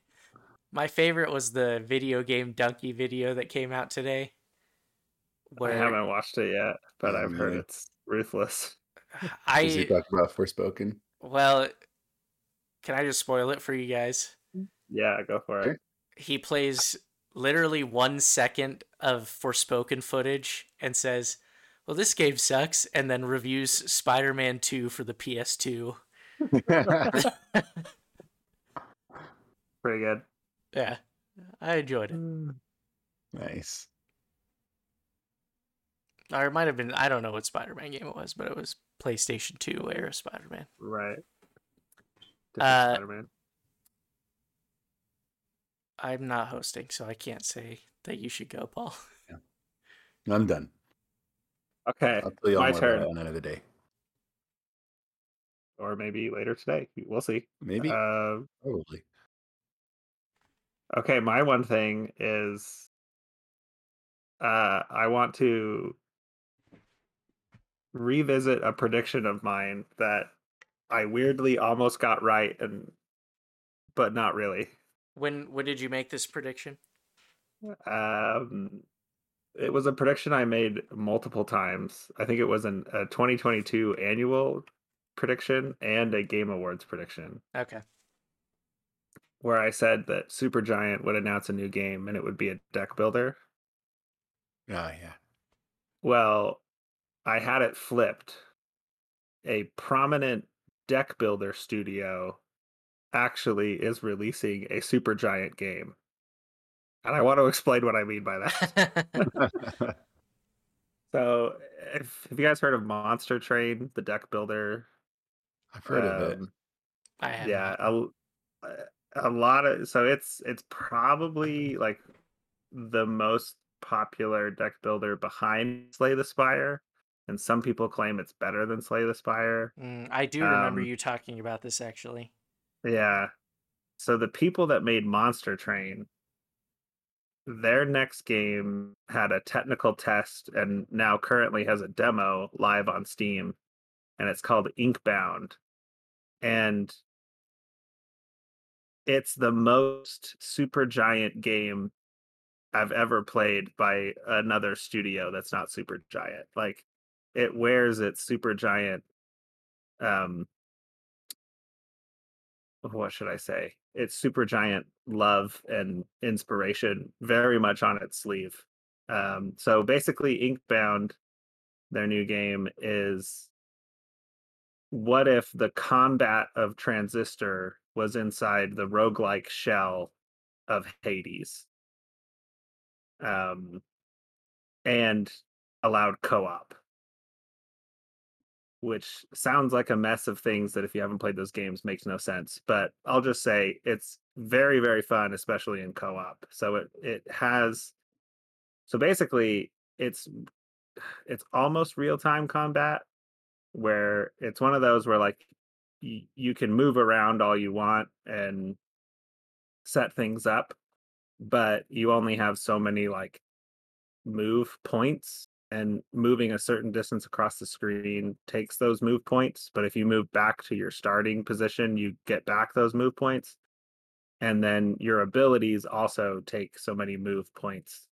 My favorite was the videogamedunkey video that came out today. I haven't watched it yet, but Yeah, I've me heard neither. it's ruthless. [SIGHS] I Does he I talk about Forspoken? well, can I just spoil it for you guys? Yeah, go for it. He plays literally one second of Forspoken footage and says, "Well, this game sucks," and then reviews Spider-Man Two for the PS2. [LAUGHS] Pretty good. Yeah, I enjoyed it. nice. Or it might have been I don't know what Spider-Man game it was, but it was PlayStation 2 era Spider-Man. Right. Uh, Spider-Man. I'm not hosting, so I can't say that you should go, Paul. Yeah. I'm done. Okay, I'll tell you all my more turn. about it on another day. or maybe later today. We'll see. Maybe, Uh, probably. Okay, my one thing is uh, I want to revisit a prediction of mine that I weirdly almost got right, and but not really. When when did you make this prediction? Um, it was a prediction I made multiple times. I think it was an, a 2022 annual prediction and a Game Awards prediction, Okay. Where I said that Supergiant would announce a new game and it would be a deck builder. Oh yeah. Well, I had it flipped. A prominent deck builder studio actually is releasing a Supergiant game. And I want to explain what I mean by that. [LAUGHS] [LAUGHS] So, if, have you guys heard of Monster Train, the deck builder? I've heard of it. Um, I have yeah, a, a lot of so it's it's probably like the most popular deck builder behind Slay the Spire, and some people claim it's better than Slay the Spire. Mm, I do remember um, you talking about this actually. Yeah. So the people that made Monster Train, their next game had a technical test and now currently has a demo live on Steam, and it's called Inkbound. And it's the most Supergiant game I've ever played by another studio that's not Supergiant. Like it wears its Supergiant um what should I say? It's Supergiant love and inspiration very much on its sleeve. Um, so basically, Inkbound, their new game, is what if the combat of Transistor was inside the roguelike shell of Hades? Um, and allowed co op which sounds like a mess of things that if you haven't played those games makes no sense but i'll just say it's very very fun especially in co-op so it it has so basically it's it's almost real-time combat where it's one of those where like you can move around all you want and set things up but you only have so many like move points and moving a certain distance across the screen takes those move points but if you move back to your starting position you get back those move points and then your abilities also take so many move points.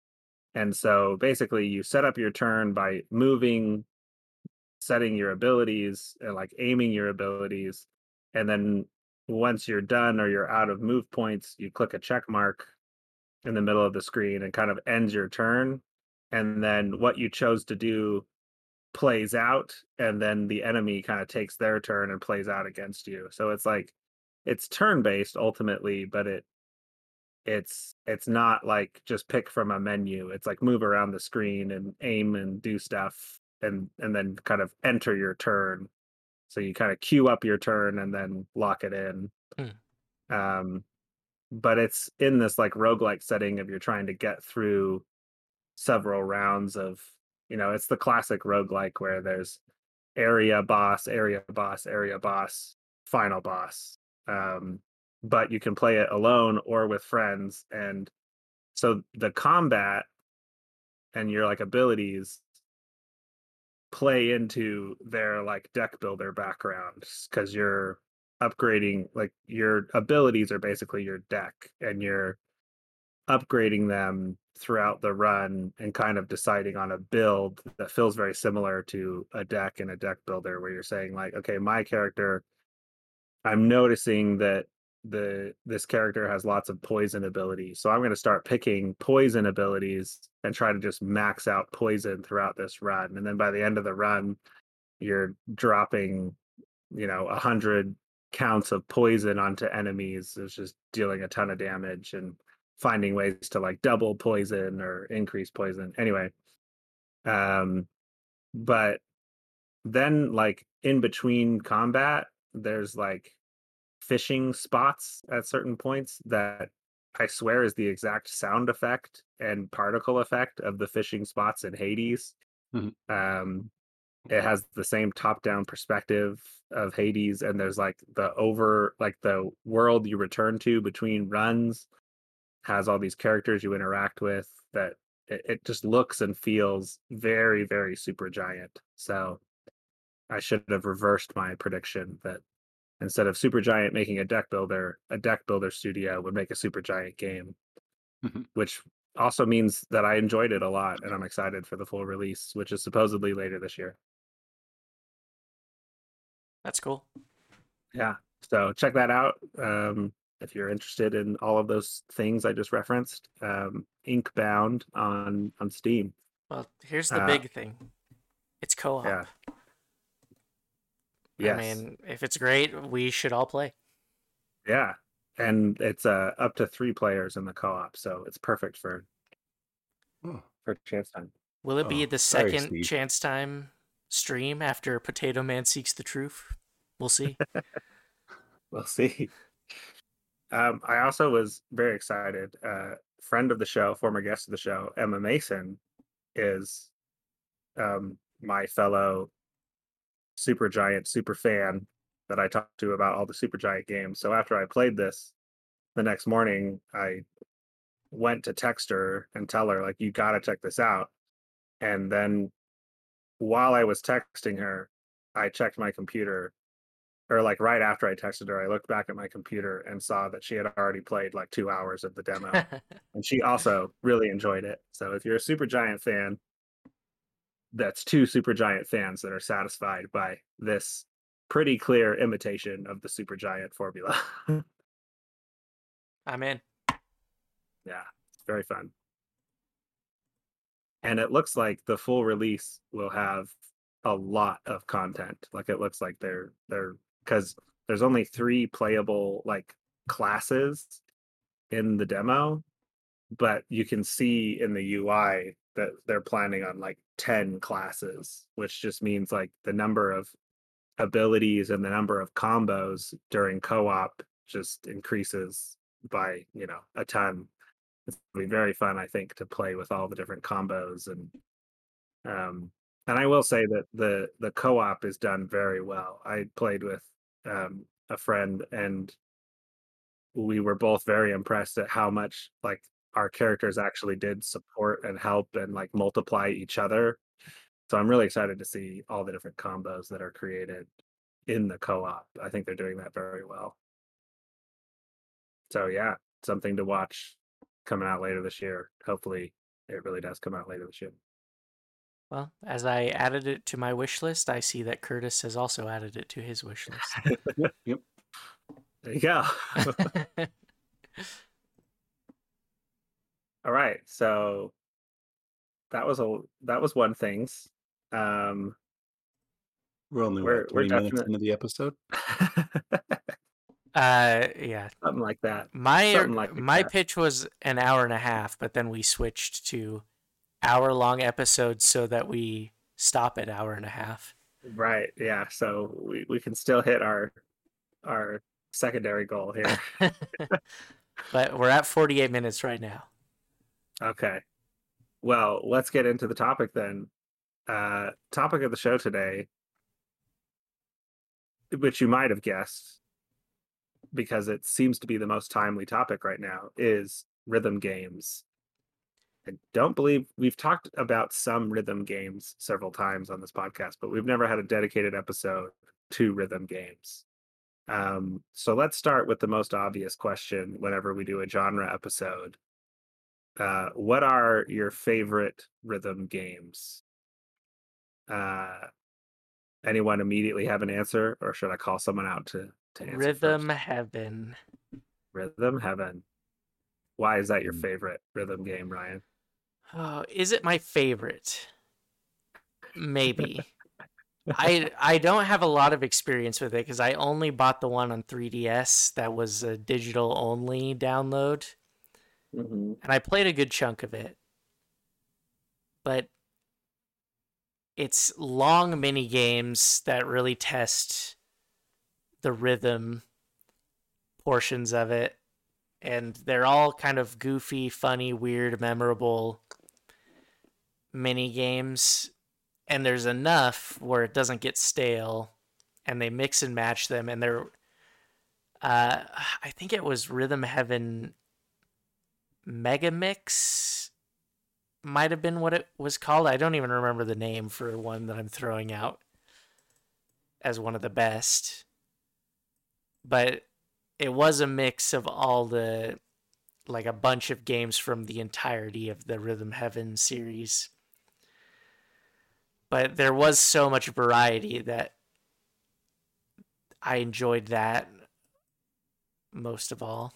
And so basically you set up your turn by moving setting your abilities and like aiming your abilities and then once you're done or you're out of move points you click a check mark in the middle of the screen and kind of ends your turn and then what you chose to do plays out and then the enemy kind of takes their turn and plays out against you. So it's like it's turn based ultimately but it it's it's not like just pick from a menu. It's like move around the screen and aim and do stuff and and then kind of enter your turn. So you kind of queue up your turn and then lock it in. Um but it's in this like roguelike setting of you're trying to get through several rounds of you know it's the classic roguelike where there's area boss area boss area boss final boss. Um but you can play it alone or with friends and so the combat and your like abilities play into their like deck builder background because you're upgrading like your abilities are basically your deck and you're upgrading them throughout the run and kind of deciding on a build that feels very similar to a deck and a deck builder where you're saying like okay my character i'm noticing that the this character has lots of poison abilities so i'm going to start picking poison abilities and try to just max out poison throughout this run and then by the end of the run you're dropping you know a hundred counts of poison onto enemies it's just dealing a ton of damage and finding ways to like double poison or increase poison anyway. Um but then like in between combat there's like fishing spots at certain points that I swear is the exact sound effect and particle effect of the fishing spots in Hades. Mhm. Um, it has the same top-down perspective of Hades, and there's like the over like the world you return to between runs has all these characters you interact with that it, it just looks and feels very very Supergiant. So I should have reversed my prediction that instead of Supergiant making a deck builder, a deck builder studio would make a Supergiant game, Mhm. which also means that I enjoyed it a lot and I'm excited for the full release, which is supposedly later this year. That's cool. Yeah. So check that out. Um, if you're interested in all of those things I just referenced, um, Inkbound on on Steam. Well, here's the Uh, big thing. It's co-op. Yeah. Yes. I mean, if it's great, we should all play. yeah. And it's uh, up to three players in the co-op, so it's perfect for Oh, for chance time. Will it be Oh, the second Steve. chance time stream after Potato Man seeks the truth? We'll see. [LAUGHS] We'll see. Um, I also was very excited. Uh, friend of the show, former guest of the show, Emma Mason, is um, my fellow Supergiant super fan that I talked to about all the Supergiant games. So after I played this, the next morning I went to text her and tell her like you got to check this out. And then while I was texting her, I checked my computer or like right after I texted her, I looked back at my computer and saw that she had already played like two hours of the demo. [LAUGHS] and she also really enjoyed it. So if you're a Supergiant fan, that's two Supergiant fans that are satisfied by this pretty clear imitation of the Supergiant formula. [LAUGHS] I'm in. yeah, it's very fun. And it looks like the full release will have a lot of content. Like it looks like they're they're because there's only three playable like classes in the demo, but you can see in the UI that they're planning on like 10 classes, which just means like the number of abilities and the number of combos during co-op just increases by, you know, a ton. It's gonna be very fun, I think, to play with all the different combos and um and I will say that the the co-op is done very well. I played with um, a friend, and we were both very impressed at how much like our characters actually did support and help and like multiply each other. So I'm really excited to see all the different combos that are created in the co-op. I think they're doing that very well. So yeah, something to watch coming out later this year. Hopefully, it really does come out later this year. Well, as I added it to my wish list, I see that Curtis has also added it to his wish list. yep, [LAUGHS] yep. There you go. [LAUGHS] [LAUGHS] All right, so that was a that was one things. Um, We're only We're- what, we're 20 minutes definite- into the episode. [LAUGHS] uh, yeah. something like that. My Something like my that. pitch was an hour and a half, but then we switched to hour long episodes so that we stop at hour and a half. Right. Yeah. So we, we can still hit our our secondary goal here. [LAUGHS] but we're at 48 minutes right now. Okay. Well, let's get into the topic then. Uh topic of the show today, which you might have guessed because it seems to be the most timely topic right now, is rhythm games. I don't believe we've talked about some rhythm games several times on this podcast, but we've never had a dedicated episode to rhythm games. Um, so let's start with the most obvious question whenever we do a genre episode. Uh, what are your favorite rhythm games? Uh, anyone immediately have an answer, or should I call someone out to, to answer? Rhythm first? Heaven. Rhythm Heaven. Why is that your Hmm. favorite rhythm game, Ryan? Oh, is it my favorite? Maybe. I [LAUGHS] I don't have a lot of experience with it because I only bought the one on 3DS that was a digital only download, Mm-hmm. and I played a good chunk of it. But it's long mini games that really test the rhythm portions of it. and they're all kind of goofy, funny, weird, memorable mini games. And there's enough where it doesn't get stale, and they mix and match them, and they're. Uh, I think it was Rhythm Heaven Mega Mix might have been what it was called. I don't even remember the name for one that I'm throwing out as one of the best. But it was a mix of all the like a bunch of games from the entirety of the Rhythm Heaven series. But there was so much variety that I enjoyed that most of all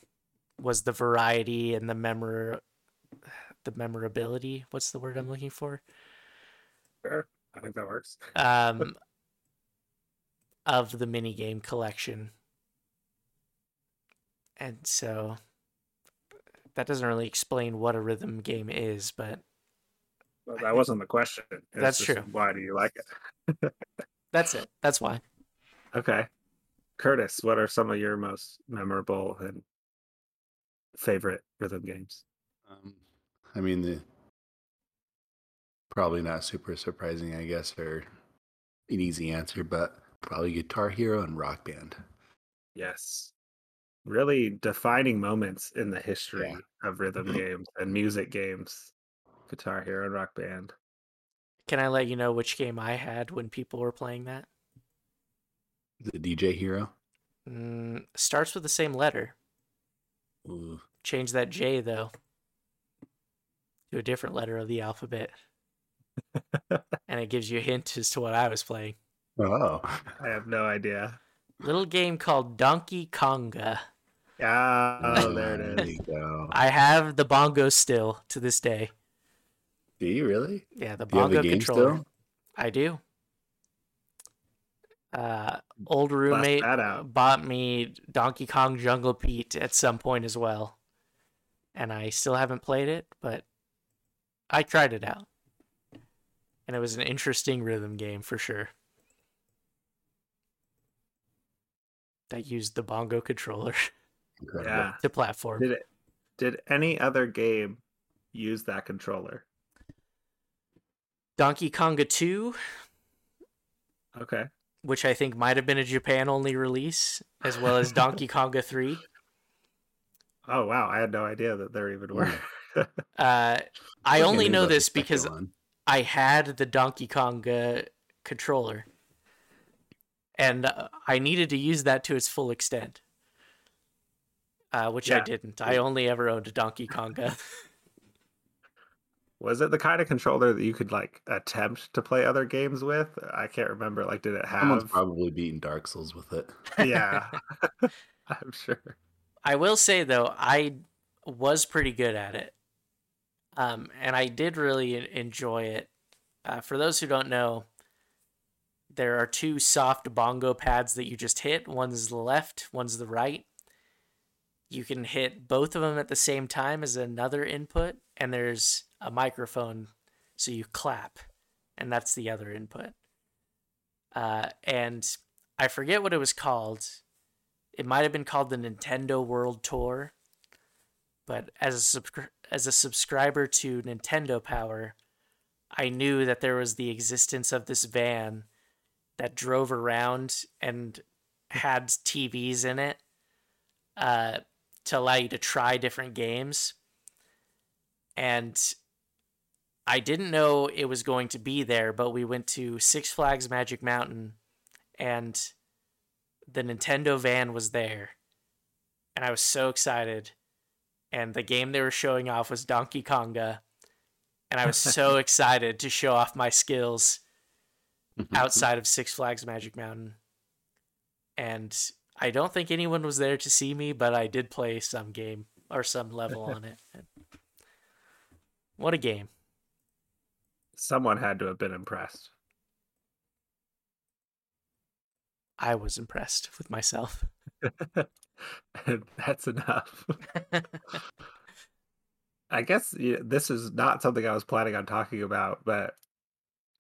was the variety and the memor the memorability. What's the word I'm looking for? Sure. I think that works. Um, [LAUGHS] of the mini game collection. And so that doesn't really explain what a rhythm game is, but Well, that wasn't the question. It's That's true. Why do you like it? [LAUGHS] that's it. That's why. Okay. Curtis, what are some of your most memorable and favorite rhythm games? Um, I mean, the probably not super surprising, I guess, or an easy answer, but probably Guitar Hero and Rock Band. Yes. Really defining moments in the history of rhythm games and music games. Guitar Hero and Rock Band. Can I let you know which game I had when people were playing that? The DJ Hero. Mm, starts with the same letter. Ooh. Change that J though to a different letter of the alphabet, [LAUGHS] and it gives you a hint as to what I was playing. Oh, I have no idea. Little game called Donkey Konga. Yeah, oh, there it There is. you go. I have the bongo still to this day. Do you really? Yeah, the Do you have bongo game controller. still? I do. Uh, old roommate bought me Donkey Kong Jungle Beat at some point as well, and I still haven't played it, but I tried it out, and it was an interesting rhythm game for sure. That used the bongo controller [LAUGHS] Yeah. to platform. Did it did any other game use that controller? Donkey Konga 2, Okay. Which I think might have been a Japan only release, as well as Donkey [LAUGHS] Konga 3. Oh wow, I had no idea that there even were. [LAUGHS] Uh, I only know this because one. I had the Donkey Konga controller, and uh, I needed to use that to its full extent, uh, which I didn't. I only ever owned a Donkey Konga. [LAUGHS] Was it the kind of controller that you could like attempt to play other games with? I can't remember. Like, did it have? Someone's probably beaten Dark Souls with it. yeah, [LAUGHS] [LAUGHS] I'm sure. I will say though, I was pretty good at it, um, and I did really enjoy it. Uh, for those who don't know, there are two soft bongo pads that you just hit. One's the left, one's the right. You can hit both of them at the same time as another input, and there's a microphone, so you clap, and that's the other input. Uh, and I forget what it was called. It might have been called the Nintendo World Tour, but as a subscri- as a subscriber to Nintendo Power, I knew that there was the existence of this van that drove around and had TVs in it uh, to allow you to try different games. And I didn't know it was going to be there, but we went to Six Flags Magic Mountain and the Nintendo van was there. And I was so excited. And the game they were showing off was Donkey Konga. And I was so [LAUGHS] excited to show off my skills [LAUGHS] outside of Six Flags Magic Mountain. And I don't think anyone was there to see me, but I did play some game or some level on it. [LAUGHS] What a game. Someone had to have been impressed. I was impressed with myself. and [LAUGHS] that's enough. [LAUGHS] I guess yeah, this is not something I was planning on talking about, but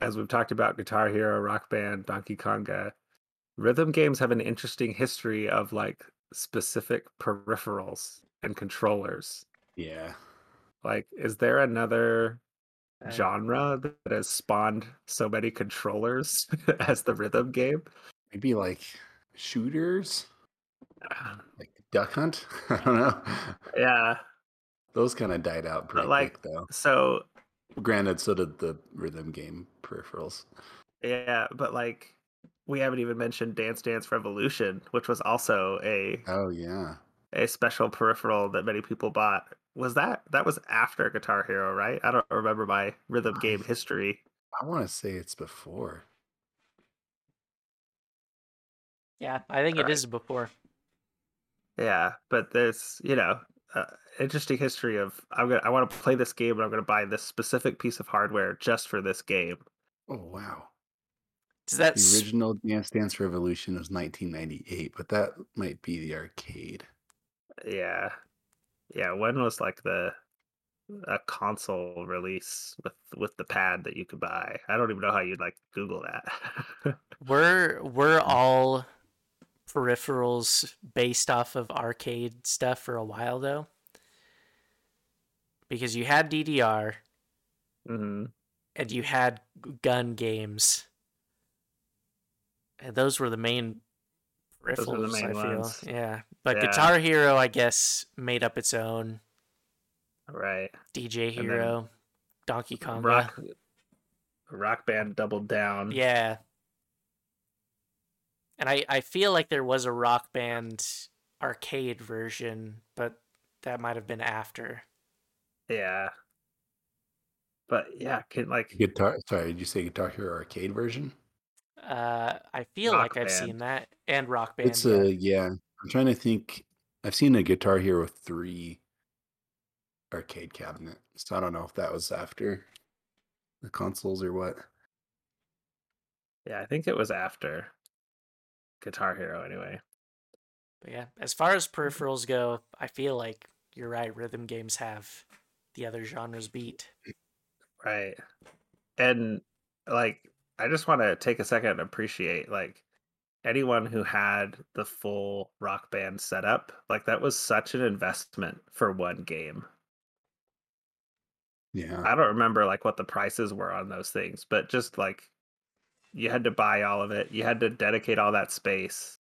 as we've talked about Guitar Hero, Rock Band, Donkey Konga, rhythm games have an interesting history of like specific peripherals and controllers. Yeah. Like, is there another genre that has spawned so many controllers [LAUGHS] as the rhythm game? Maybe like shooters, ah. like Duck Hunt. [LAUGHS] I don't know. Yeah. Those kind of died out pretty like- quick, though. So Granted, so did the rhythm game peripherals. yeah, but like we haven't even mentioned Dance Dance Revolution, which was also a Oh yeah. a special peripheral that many people bought. Was that that was after Guitar Hero, right? I don't remember my rhythm game history. I want to say it's before. Yeah, I think it Alright. is before. Yeah, but there's you know uh, interesting history of I'm gonna I want to play this game and I'm gonna buy this specific piece of hardware just for this game. Oh wow. Does that The original Dance Dance Revolution was 1998, but that might be the arcade. Yeah, yeah. When was like the a console release with with the pad that you could buy? I don't even know how you'd like Google that. [LAUGHS] we're we're all peripherals based off of arcade stuff for a while though. Because you had DDR hmm and you had gun games. And those were the main peripherals, Those were the main I feel. Yeah. But Yeah. Guitar Hero, I guess, made up its own. Right. DJ Hero, Donkey Kong. Rock Rock Band doubled down. Yeah. And I, I feel like there was a rock band arcade version, but that might have been after. Yeah. But yeah, can like Guitar. Sorry, did you say Guitar Hero arcade version? Uh, I feel Rock like I've Band. seen that and Rock Band. It's yeah. a yeah. I'm trying to think. I've seen a Guitar Hero three arcade cabinet, so I don't know if that was after the consoles or what. yeah, I think it was after Guitar Hero anyway. But yeah, as far as peripherals go, I feel like you're right. Rhythm games have the other genres beat. Right. And like I just want to take a second and appreciate like anyone who had the full rock band setup. Like that was such an investment for one game. Yeah, I don't remember like what the prices were on those things, but just like you had to buy all of it. You had to dedicate all that space.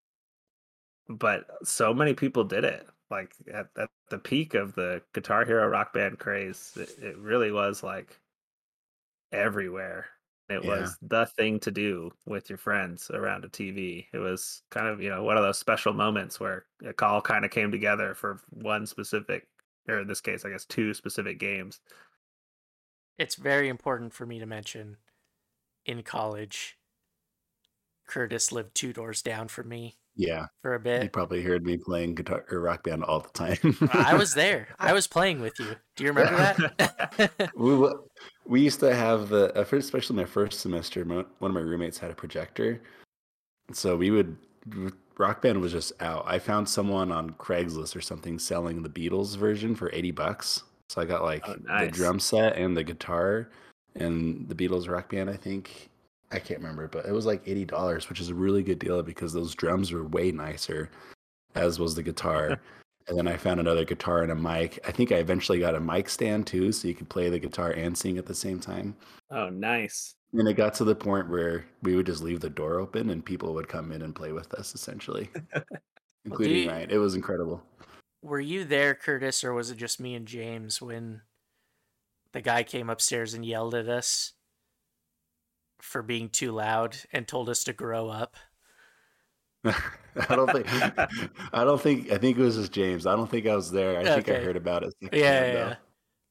But so many people did it. Like at, at the peak of the Guitar Hero rock band craze, it, it really was like everywhere. It Yeah. was the thing to do with your friends around a TV. It was kind of, you know, one of those special moments where a call kind of came together for one specific, or in this case, I guess two specific games. It's very important for me to mention in college, Curtis lived two doors down from me yeah. for a bit. You probably heard me playing guitar or rock band all the time. I was [LAUGHS] there. I was playing with you. Do you remember that? [LAUGHS] we we used to have the uh, first, especially my first semester. One of my roommates had a projector, so we would. Rock Band was just out. I found someone on Craigslist or something selling the Beatles version for eighty bucks. So I got like Oh, the drum set and the guitar and the Beatles Rock Band. I think I can't remember, but it was like eighty dollars, which is a really good deal because those drums were way nicer, as was the guitar. [LAUGHS] [LAUGHS] And then I found another guitar and a mic. I think I eventually got a mic stand too, so you could play the guitar and sing at the same time. Oh, nice. And it got to the point where we would just leave the door open and people would come in and play with us, essentially, [LAUGHS] including you- Ryan. It was incredible. Were you there, Curtis, or was it just me and James when the guy came upstairs and yelled at us for being too loud and told us to grow up? [LAUGHS] I don't think. [LAUGHS] I don't think. I think it was just James. I don't think I was there. I think I heard about it. Yeah, yeah, yeah.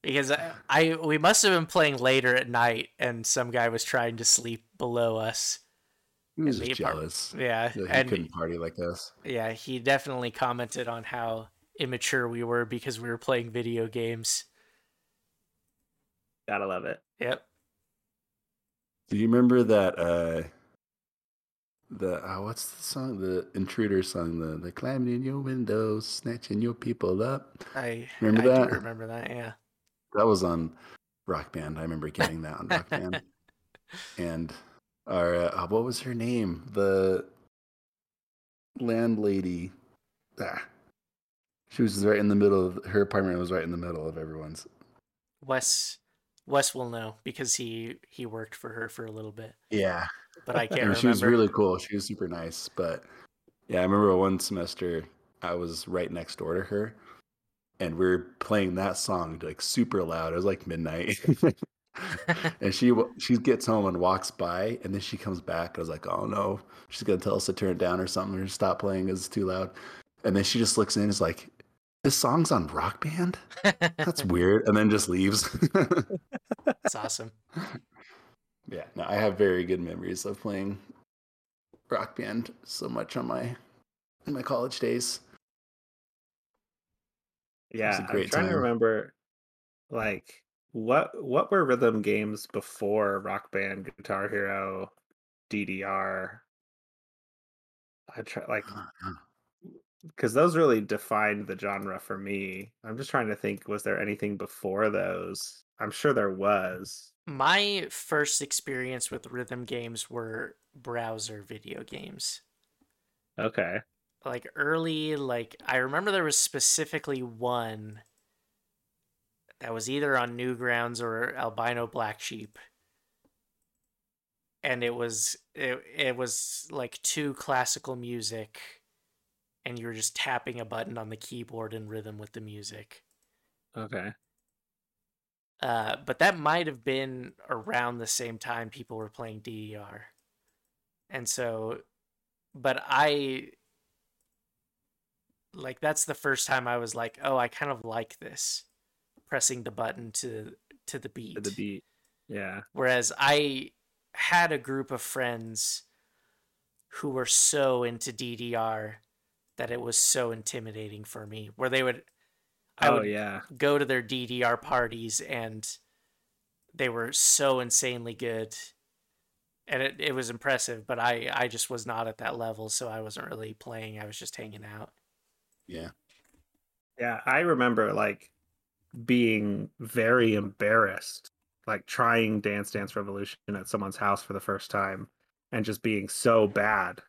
Because I, I we must have been playing later at night, and some guy was trying to sleep below us. He was just me par- jealous. Yeah, that he and couldn't party like us. yeah, he definitely commented on how immature we were because we were playing video games. Gotta love it. Yep. Do you remember that? uh The uh, what's the song? The intruder song. The the climbing in your windows, snatching your people up. I Remember I that? Remember that? Yeah. That was on Rock Band. I remember getting that on Rock Band. [LAUGHS] And our uh, what was her name? The landlady. Ah, She was right in the middle of her apartment was right in the middle of everyone's. Wes Wes will know because he he worked for her for a little bit, Yeah. But I can't And remember. she was really cool. She was super nice. But yeah, I remember one semester I was right next door to her and we are playing that song like super loud. It was like midnight. [LAUGHS] and she she gets home and walks by and then she comes back. I was like, oh no, she's gonna tell us to turn it down or something or stop playing 'cause it's too loud. And then she just looks in and is like, this song's on rock band? That's [LAUGHS] weird. And then just leaves. [LAUGHS] It's awesome. Yeah, no, I have very good memories of playing rock band so much on my in my college days. Yeah, I'm trying to remember, like what what were rhythm games before Rock Band, Guitar Hero, DDR? I try like because those really defined the genre for me. I'm just trying to think, was there anything before those? I'm sure there was. My first experience with rhythm games were browser video games. Okay. Like early, like I remember there was specifically one that was either on Newgrounds or Albino Black Sheep. And it was it, it was like two classical music and you were just tapping a button on the keyboard in rhythm with the music. Okay. Uh, but that might have been around the same time people were playing DDR. And so, but I, like, that's the first time I was like, oh, I kind of like this, pressing the button to to the beat. To the beat. Yeah. Whereas I had a group of friends who were so into DDR that it was so intimidating for me, where they would, I oh would yeah. go to their DDR parties and they were so insanely good. And it, it was impressive, but I, I just was not at that level, so I wasn't really playing. I was just hanging out. Yeah. Yeah, I remember like being very embarrassed, like trying Dance Dance Revolution at someone's house for the first time and just being so bad.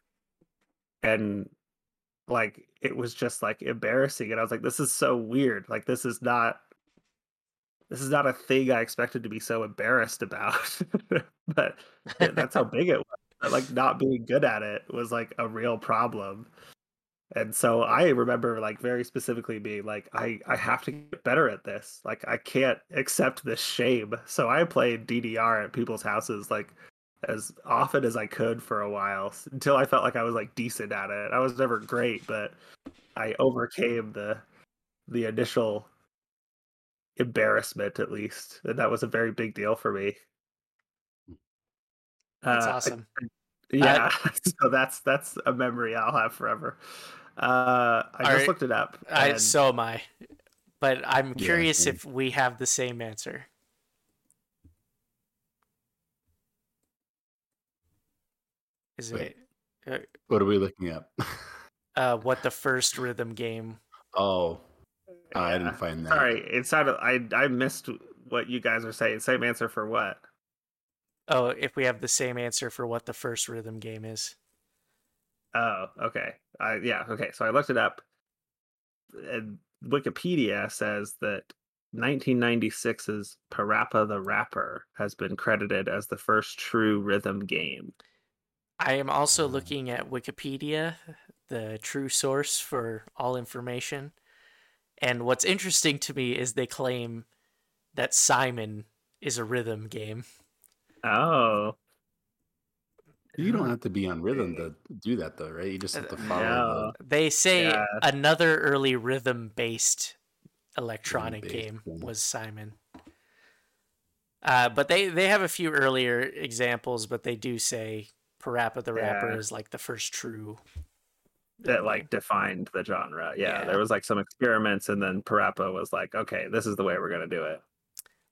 And like it was just like embarrassing and I was like this is so weird. Like this is not this is not a thing I expected to be so embarrassed about. [LAUGHS] but that's how big it was. Like not being good at it was like a real problem. And so I remember like very specifically being like, I, I have to get better at this. Like I can't accept this shame. So I played DDR at people's houses like as often as I could for a while until I felt like I was like decent at it. I was never great, but I overcame the the initial embarrassment at least. And that was a very big deal for me. That's Uh, I- awesome. [LAUGHS] yeah, [LAUGHS] so that's that's a memory I'll have forever. Uh, I just Alright, looked it up. I, so am I. But I'm curious same. if we have the same answer. Is Wait. it uh, What are we looking at? [LAUGHS] uh, what the first rhythm game? oh, I didn't find that. Sorry, it sounded I I missed what you guys are saying. Same answer for what? Oh, if we have the same answer for what the first rhythm game is. Oh, okay. I yeah, okay. So I looked it up. And Wikipedia says that 1996's Parappa the Rapper has been credited as the first true rhythm game. I am also looking at Wikipedia, the true source for all information. And what's interesting to me is they claim that Simon is a rhythm game. Oh, You don't have to be on rhythm to do that, though, right? You just have to follow no. They say Yeah. another early rhythm based electronic Rhythm-based game game. was Simon. Uh, but they, they have a few earlier examples, but they do say Parappa the Rapper Yeah. is like the first true. that like defined the genre. Yeah, Yeah. there was like some experiments, and then Parappa was like, okay, this is the way we're gonna do it.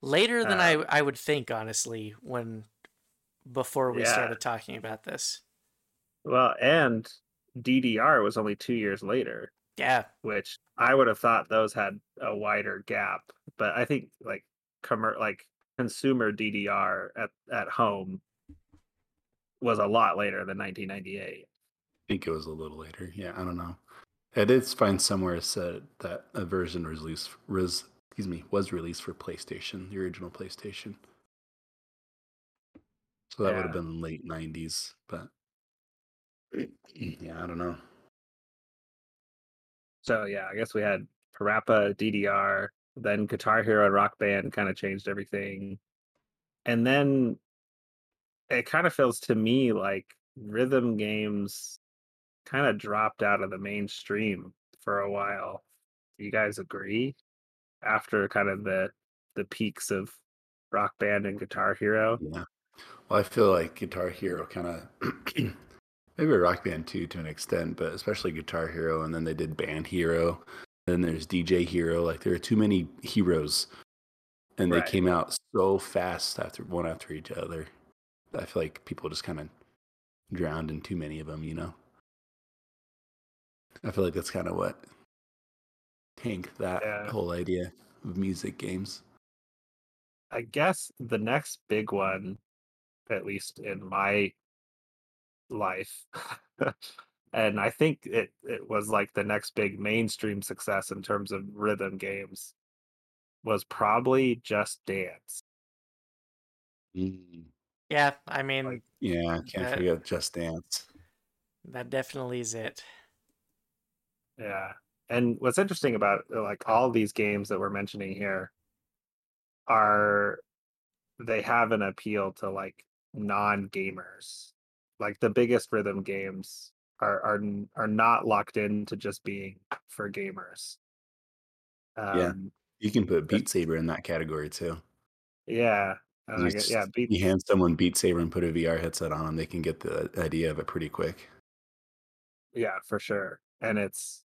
later than uh, I I would think, honestly, when before we Yeah. started talking about this. Well, and DDR was only two years later, Yeah, which I would have thought those had a wider gap. But I think like commer- like consumer DDR at at home was a lot later than 1998. I think it was a little later. Yeah, I don't know. I did find somewhere said that a version was released, was, excuse me, was released for PlayStation, the original PlayStation. So that would have been late '90s, but [CLEARS THROAT] yeah, I don't know. So yeah, I guess we had Parappa, DDR, then Guitar Hero and Rock Band kind of changed everything. And then it kind of feels to me like rhythm games kind of dropped out of the mainstream for a while. Do you guys agree? After kind of the the peaks of Rock Band and Guitar Hero. Yeah. Well, I feel like Guitar Hero kind of [CLEARS THROAT] maybe Rock Band too to an extent, but especially Guitar Hero, and then they did Band Hero. Then there's DJ Hero. Like there are too many heroes, and they came out so fast after one after each other. I feel like people just kind of drowned in too many of them. You know. I feel like that's kind of what tanked that Yeah. whole idea of music games. I guess the next big one, at least in my life, [LAUGHS] and I think it it was like the next big mainstream success in terms of rhythm games, was probably Just Dance. Mm. Yeah, I mean Like- Yeah, can't That- forget Just Dance. that definitely is it. Yeah. And what's interesting about like all these games that we're mentioning here are they have an appeal to like non-gamers. Like the biggest rhythm games are are are not locked into just being for gamers. Yeah. Um, You can put Beat Saber in that category too. yeah. And I You yeah, beat, you hand someone Beat Saber and put a VR headset on them, they can get the idea of it pretty quick. yeah, for sure. And it's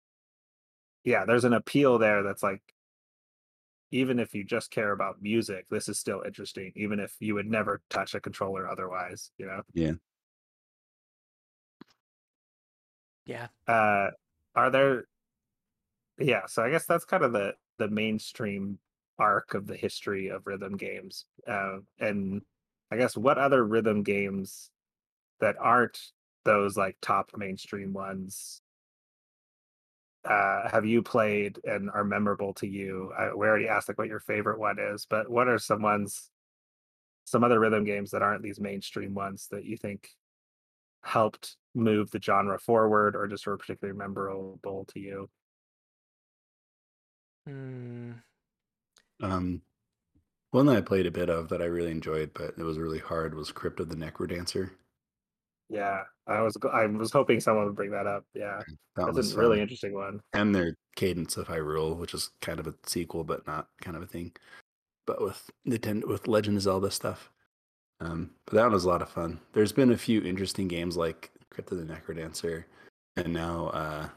yeah, there's an appeal there that's like even if you just care about music, this is still interesting, even if you would never touch a controller otherwise, you know. Yeah. Yeah. Uh are there yeah, so I guess that's kind of the the mainstream arc of the history of rhythm games. Uh and I guess what other rhythm games that aren't those like top mainstream ones uh have you played and are memorable to you? I, we already asked like what your favorite one is, but what are some ones some other rhythm games that aren't these mainstream ones that you think helped move the genre forward or just were particularly memorable to you? Hmm. Um, one that I played a bit of that I really enjoyed, but it was really hard was Crypt of the Necrodancer. Yeah, I was I was hoping someone would bring that up. Yeah, That that's was a really fun. interesting one. and their Cadence of Hyrule, which is kind of a sequel, but not kind of a thing. But with Nintendo, with Legend of Zelda stuff. Um, but that one was a lot of fun. There's been a few interesting games like Crypt of the Necrodancer, and now uh,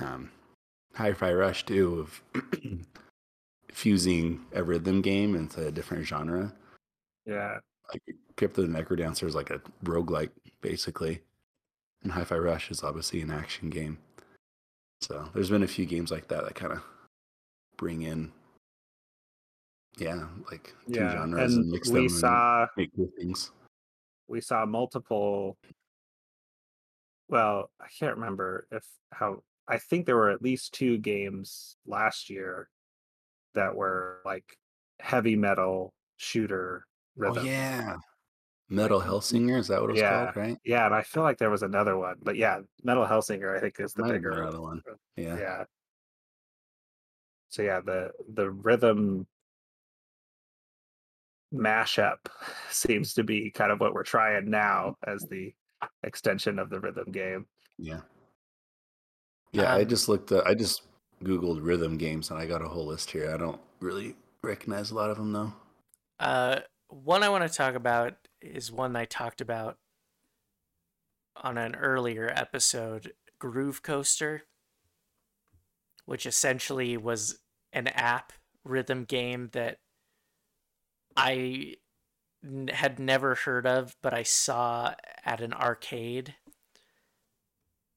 um, Hi-Fi Rush too, of [CLEARS THROAT] [CLEARS THROAT] fusing a rhythm game into a different genre. Yeah, Like Crypt of the Necrodancer is like a roguelike, basically, and Hi-Fi Rush is obviously an action game. So there's been a few games like that that kind of bring in, yeah, like two yeah, genres and, and mix them we and make cool things. we saw multiple. Well, I can't remember if how I think there were at least two games last year that were like heavy metal shooter rhythm. Oh yeah, Metal Hellsinger is that what it's Yeah. called, right? Yeah, and I feel like there was another one, but yeah, Metal Hellsinger I think is the Might bigger another one. [LAUGHS] Yeah. yeah. So yeah, the the rhythm mashup seems to be kind of what we're trying now as the extension of the rhythm game. Yeah. Yeah, I Um, just looked. Uh, I just googled rhythm games, and I got a whole list here. I don't really recognize a lot of them though. Uh, one I want to talk about is one I talked about on an earlier episode, Groove Coaster, which essentially was an app rhythm game that I n- had never heard of, but I saw at an arcade.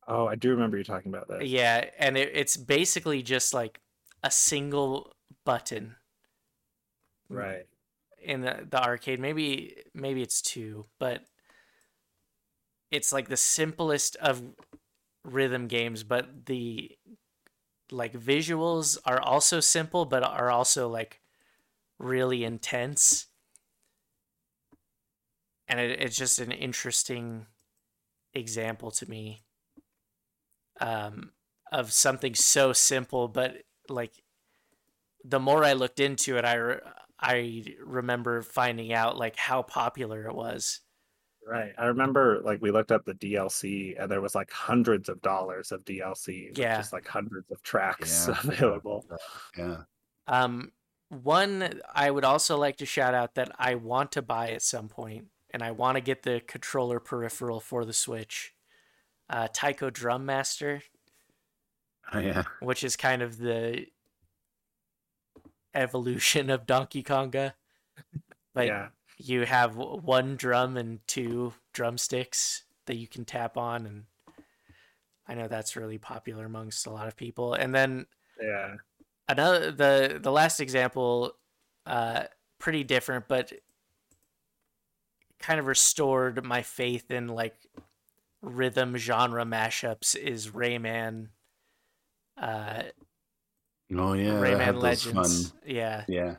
Oh, I do remember you talking about that. Yeah, and it, it's basically just like a single button Right. in the, the arcade. Maybe maybe it's two, but it's like the simplest of rhythm games, but the like visuals are also simple, but are also like really intense. And it, it's just an interesting example to me um, of something so simple, but like the more I looked into it, I re- I remember finding out like how popular it was. Right. I remember like we looked up the DLC and there was like hundreds of dollars of DLC. Yeah. Just like hundreds of tracks Yeah. [LAUGHS] available. Yeah. Um, one I would also like to shout out that I want to buy at some point, and I want to get the controller peripheral for the Switch. Uh, Taiko Drum Master, Oh, yeah. which is kind of the evolution of Donkey Konga. Like yeah. you have one drum and two drumsticks that you can tap on, and I know that's really popular amongst a lot of people. And then Yeah. another the the last example uh pretty different but kind of restored my faith in like rhythm genre mashups is Rayman uh Oh yeah. Rayman Legends Fun, yeah yeah.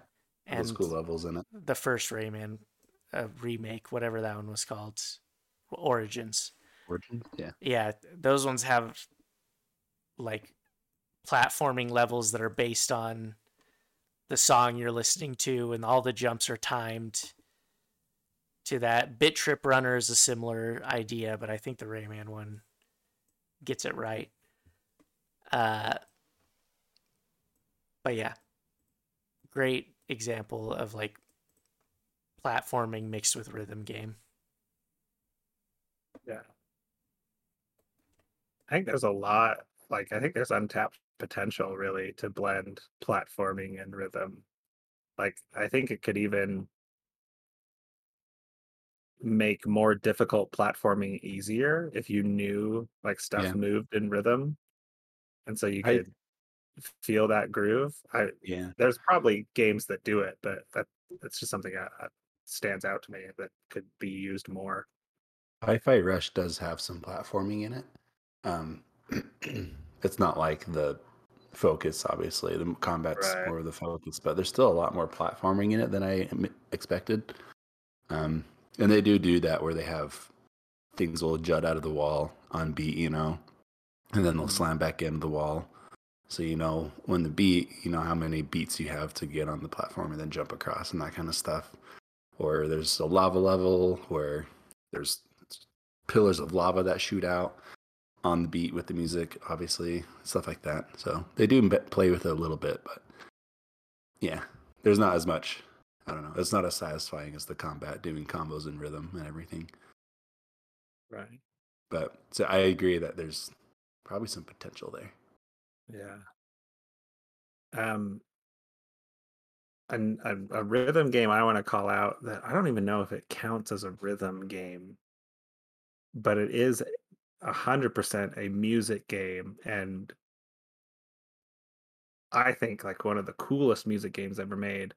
and cool levels in it. the first Rayman uh, remake whatever that one was called Origins Origins. Yeah. yeah those ones have like platforming levels that are based on the song you're listening to and all the jumps are timed to that bit trip runner is a similar idea but i think the rayman one gets it right uh but yeah great example of like platforming mixed with rhythm game Yeah. I think there's a lot like I think there's untapped potential really to blend platforming and rhythm. Like I think it could even make more difficult platforming easier if you knew like stuff Yeah. moved in rhythm. And so you I- could feel that groove. I Yeah. there's probably games that do it, but that that's just something that that stands out to me that could be used more. Hi-Fi Rush does have some platforming in it. Um, [CLEARS THROAT] it's not like the focus, obviously. The combat's Right. more the focus, but there's still a lot more platforming in it than I expected. Um, and they do do that where they have things will jut out of the wall on beat, you know, and then they'll slam back into the wall. So you know when the beat, you know how many beats you have to get on the platform and then jump across and that kind of stuff. Or there's a lava level where there's pillars of lava that shoot out on the beat with the music, obviously, stuff like that. So they do play with it a little bit, but yeah, there's not as much. I don't know. It's not as satisfying as the combat doing combos and rhythm and everything. Right. But so I agree that there's probably some potential there. Yeah. Um, and a, a rhythm game I want to call out that I don't even know if it counts as a rhythm game, but it is a hundred percent a music game, and I think like one of the coolest music games ever made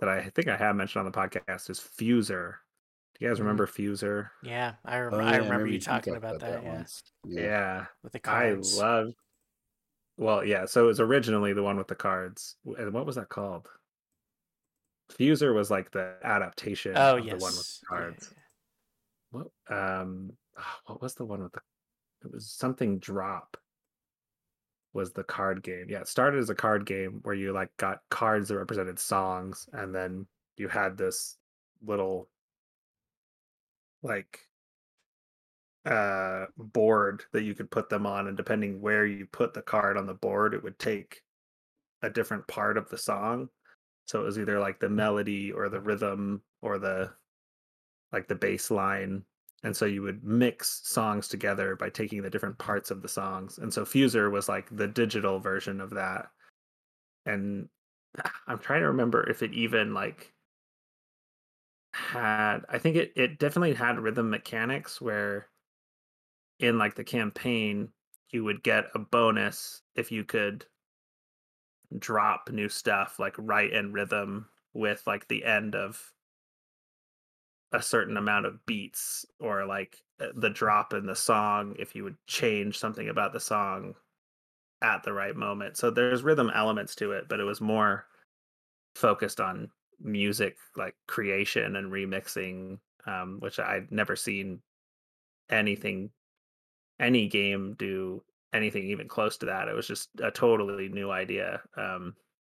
that I think I have mentioned on the podcast is Fuser. Do you guys Mhm. remember Fuser? yeah i, rem- Oh, I yeah, remember you talking about that, yeah once. Yeah. with the cards. I love. Well, yeah. So it was originally the one with the cards, and what was that called? Fuser was like the adaptation oh of yes the one with the Yeah, cards. What? Um, ah, what was the one with the? It was something drop. Was the card game? Yeah, it started as a card game where you like got cards that represented songs, and then you had this little like uh board that you could put them on and depending where you put the card on the board it would take a different part of the song so it was either like the melody or the rhythm or the like the bass line and so you would mix songs together by taking the different parts of the songs. And so fuser was like the digital version of that. And [SIGHS] i'm trying to remember if it even like had i think it it definitely had rhythm mechanics where in like the campaign you would get a bonus if you could drop new stuff like right in rhythm with like the end of a certain amount of beats or like uh, the drop in the song if you would change something about the song at the right moment. So there's rhythm elements to it, but it was more focused on music like creation and remixing um, which I'd never seen anything any game do anything even close to that. It was just a totally new idea. Um,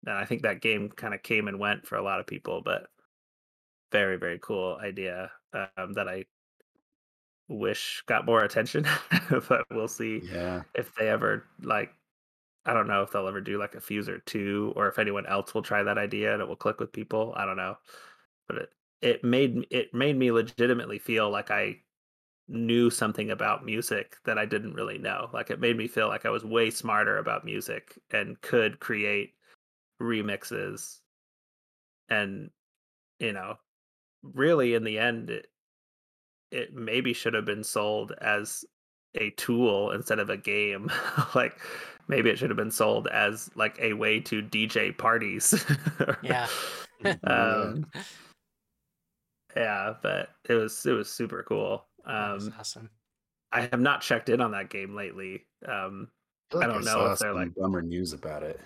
and I think that game kind of came and went for a lot of people, but very very cool idea um, that I wish got more attention. [LAUGHS] but we'll see Yeah. if they ever like. I don't know if they'll ever do like a Fuser two, or if anyone else will try that idea and it will click with people. I don't know, but it it made it made me legitimately feel like I knew something about music that I didn't really know. Like it made me feel like I was way smarter about music and could create remixes and you know really in the end it, it maybe should have been sold as a tool instead of a game [LAUGHS] like maybe it should have been sold as like a way to dj parties Yeah. um [LAUGHS] [LAUGHS] yeah but it was it was super cool um awesome. i have not checked in on that game lately um feel I don't know if they're, some like- bummer news about it.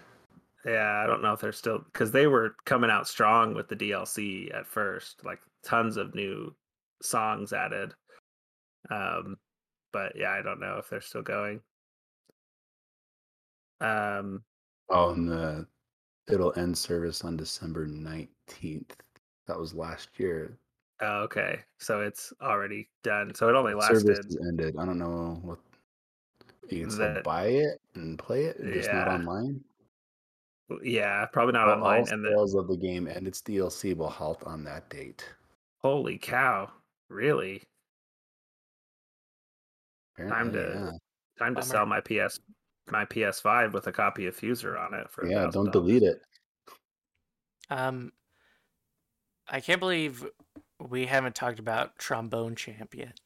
Yeah, I don't know if they're still because they were coming out strong with the DLC at first, like tons of new songs added. Um, but yeah, I don't know if they're still going. Um, Oh, and the it'll end service on December nineteenth. That was last year. oh, okay, so it's already done. So it only lasted. is ended. I don't know what you can still That- buy it and play it, just not online. Yeah, probably not All- online. All And the, sales of the game and its DLC will halt on that date. holy cow, really? Time to yeah. time to Bummer. sell my PS my PS5 with a copy of Fuser on it for Yeah, don't delete it. Um, I can't believe we haven't talked about Trombone Champ yet.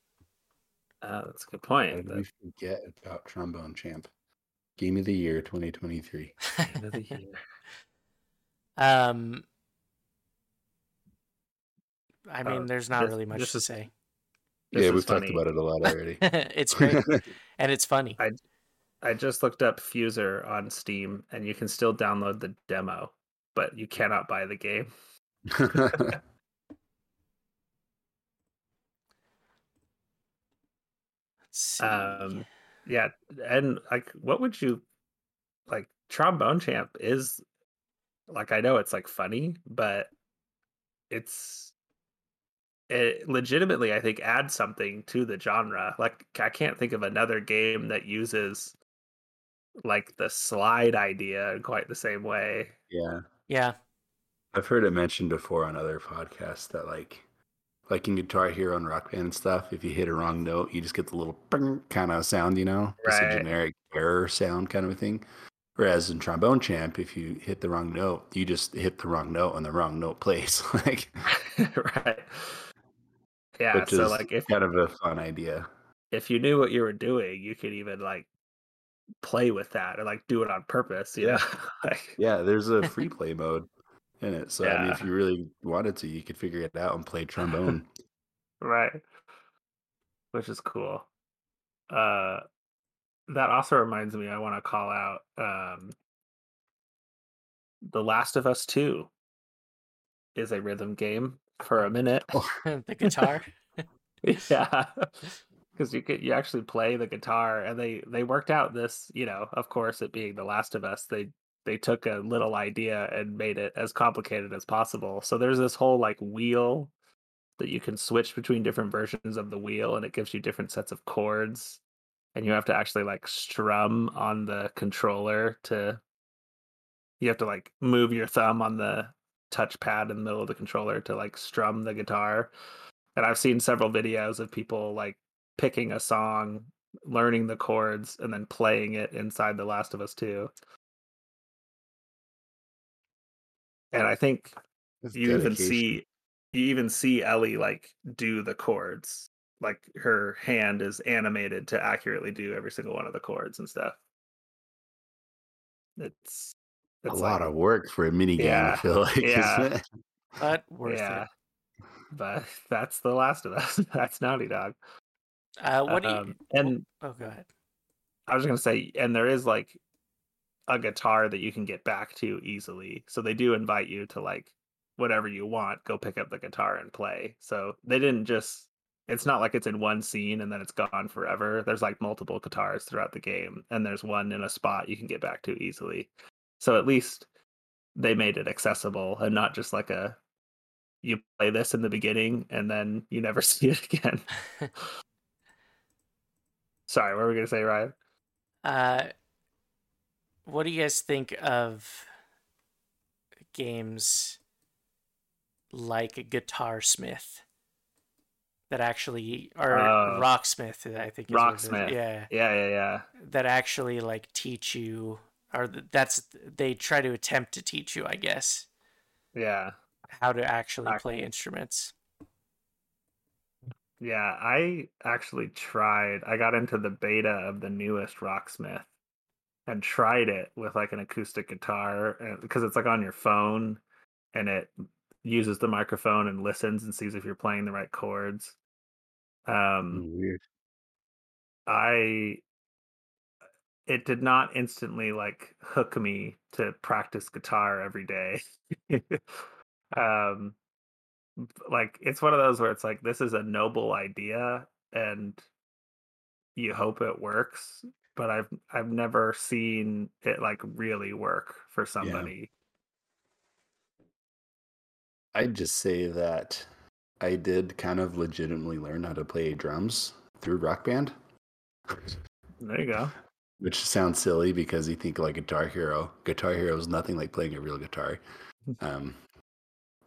Uh, that's a good point. did The we forget about Trombone Champ? Game of the Year 2023. end of the year. um, I Oh, mean, there's not this- really much this to is- say. This yeah, we've talked about it a lot already. [LAUGHS] [LAUGHS] it's great [LAUGHS] and it's funny. I just looked up Fuser on Steam, and you can still download the demo, but you cannot buy the game. Let's see. Um, yeah, and like, what would you like? Trombone Champ is like, I know it's like funny, but it's it legitimately, I think, adds something to the genre. Like, I can't think of another game that uses like the slide idea in quite the same way. yeah. yeah, I've heard it mentioned before on other podcasts that like like in Guitar Hero and Rock Band and stuff, if you hit a wrong note, you just get the little kind of sound, you know? Just a generic error sound kind of a thing. Whereas in Trombone Champ, if you hit the wrong note, you just hit the wrong note and the wrong note plays. [LAUGHS] like [LAUGHS] right. Yeah, which so is like if kind of a fun idea. if you knew what you were doing, you could even like play with that or like do it on purpose, you Yeah. know? [LAUGHS] like Yeah, there's a free play mode in it. So I mean if you really wanted to, you could figure it out and play trombone. [LAUGHS] right. Which is cool. Uh that also reminds me I want to call out um The Last of Us 2 is a rhythm game for a minute. [LAUGHS] [LAUGHS] the guitar. yeah because you could you actually play the guitar and they they worked out this you know of course it being the last of us they they took a little idea and made it as complicated as possible so there's this whole like wheel that you can switch between different versions of the wheel and it gives you different sets of chords and you have to actually like strum on the controller to you have to like move your thumb on the touchpad in the middle of the controller to like strum the guitar and I've seen several videos of people like picking a song, learning the chords, and then playing it inside The Last of Us 2. And I think It's you even see you even see Ellie like do the chords. Like her hand is animated to accurately do every single one of the chords and stuff. It's a it's lot like- of work for a mini game, I feel [LAUGHS] like. yeah. but worth yeah. it. but [LAUGHS] that's The Last of Us. [LAUGHS] that's Naughty Dog. Uh, what do you? Um, and Oh, go ahead. I was gonna say, and there is like a guitar that you can get back to easily. So they do invite you to like whatever you want, go pick up the guitar and play. So they didn't just it's not like it's in one scene and then it's gone forever. There's like multiple guitars throughout the game, and there's one in a spot you can get back to easily. So at least they made it accessible and not just like a you play this in the beginning and then you never [LAUGHS] see it again. [LAUGHS] Sorry, what were we gonna say, Ryan? Uh, what do you guys think of games like Guitar Smith that actually or Oh. Rocksmith? I think is what it is. Rocksmith. Yeah, Yeah, yeah, yeah. that actually like teach you, or that's they try to attempt to teach you, I guess, Yeah. how to actually Ac- play instruments. Yeah, I actually tried. I got into the beta of the newest Rocksmith and tried it with like an acoustic guitar because it's like on your phone and it uses the microphone and listens and sees if you're playing the right chords. Um Weird. I it did not instantly like hook me to practice guitar every day. [LAUGHS] um like it's one of those where it's like this is a noble idea and you hope it works, but I've I've never seen it like really work for somebody. I'd just say that I did kind of legitimately learn how to play drums through Rock Band, There you go. which sounds silly because you think like Guitar Hero. Guitar Hero is nothing like playing a real guitar. [LAUGHS] Um,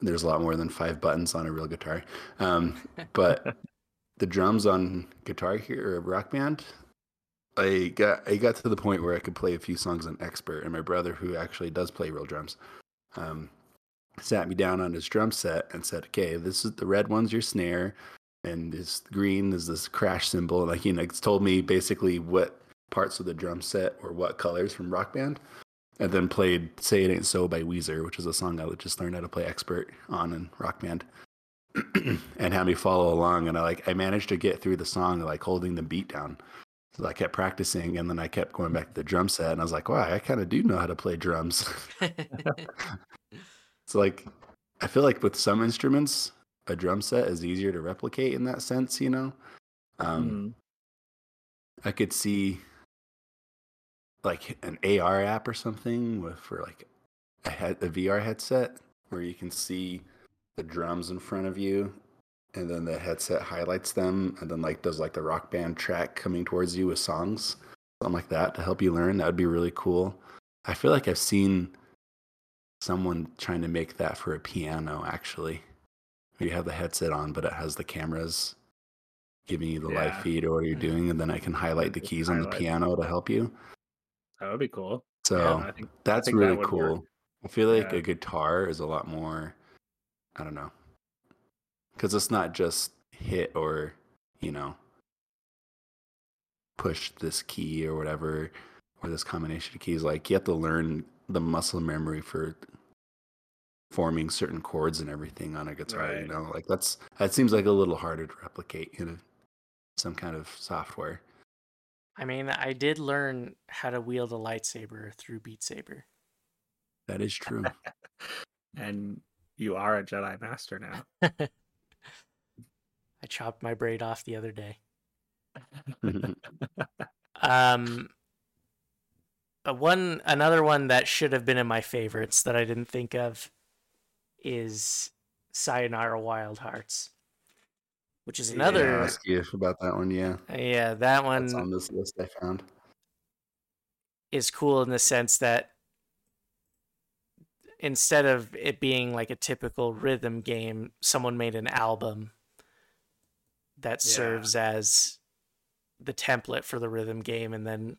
there's a lot more than five buttons on a real guitar. Um, but [LAUGHS] the drums on Guitar Hero or Rock Band, I got I got to the point where I could play a few songs on Expert, and my brother, who actually does play real drums, um, sat me down on his drum set and said, "Okay, this is the red one's your snare, and this green is this crash cymbal." And like he like told me basically what parts of the drum set or what colors from Rock Band, and then played "Say It Ain't So" by Weezer, which is a song I just learned how to play Expert on in Rock Band. [CLEARS THROAT] and had me follow along and I like I managed to get through the song like holding the beat down. So I kept practicing and then I kept going back to the drum set and I was like, wow, I kind of do know how to play drums. [LAUGHS] so like I feel like with some instruments, a drum set is easier to replicate in that sense, you know. Um, Mhm. I could see like an AR app or something with for like a, head, a VR headset where you can see the drums in front of you and then the headset highlights them and then like does like the rock band track coming towards you with songs something like that to help you learn that would be really cool i feel like i've seen someone trying to make that for a piano actually you have the headset on but it has the cameras giving you the live feed or what you're Mhm. doing and then i can highlight the keys on the piano to help you That would be cool. so Yeah, think that's think that really cool work. i feel like Yeah. a guitar is a lot more i don't know because it's not just hit or you know push this key or whatever or this combination of keys. Like you have to learn the muscle memory for forming certain chords and everything on a guitar you know? Like that's that seems like a little harder to replicate in a, some kind of software. I mean, I did learn how to wield a lightsaber through Beat Saber. that is true. [LAUGHS] And you are a Jedi Master now. [LAUGHS] I chopped my braid off the other day. [LAUGHS] Um, one another one that should have been in my favorites that I didn't think of is Sayonara Wild Hearts, which is Yeah. another. ask you about that one yeah Yeah, that one that's on this list i found is cool in the sense that instead of it being like a typical rhythm game, someone made an album that Yeah. serves as the template for the rhythm game and then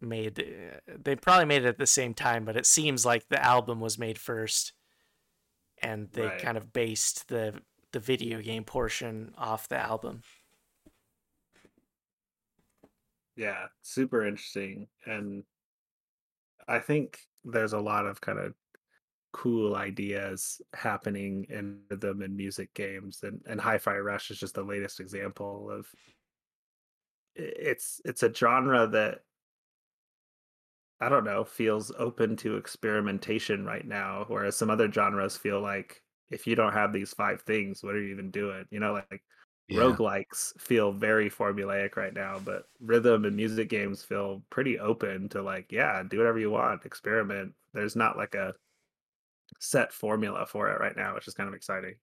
made they probably made it at the same time but it seems like the album was made first and they Right. kind of based the the video game portion off the album yeah, super interesting. And I think there's a lot of kind of cool ideas happening in rhythm and music games and and hi-fi rush is just the latest example of it's it's a genre that i don't know feels open to experimentation right now whereas some other genres feel like if you don't have these five things what are you even doing you know like Yeah. roguelikes feel very formulaic right now, but rhythm and music games feel pretty open to like, yeah, do whatever you want, experiment. There's not like a set formula for it right now, which is kind of exciting.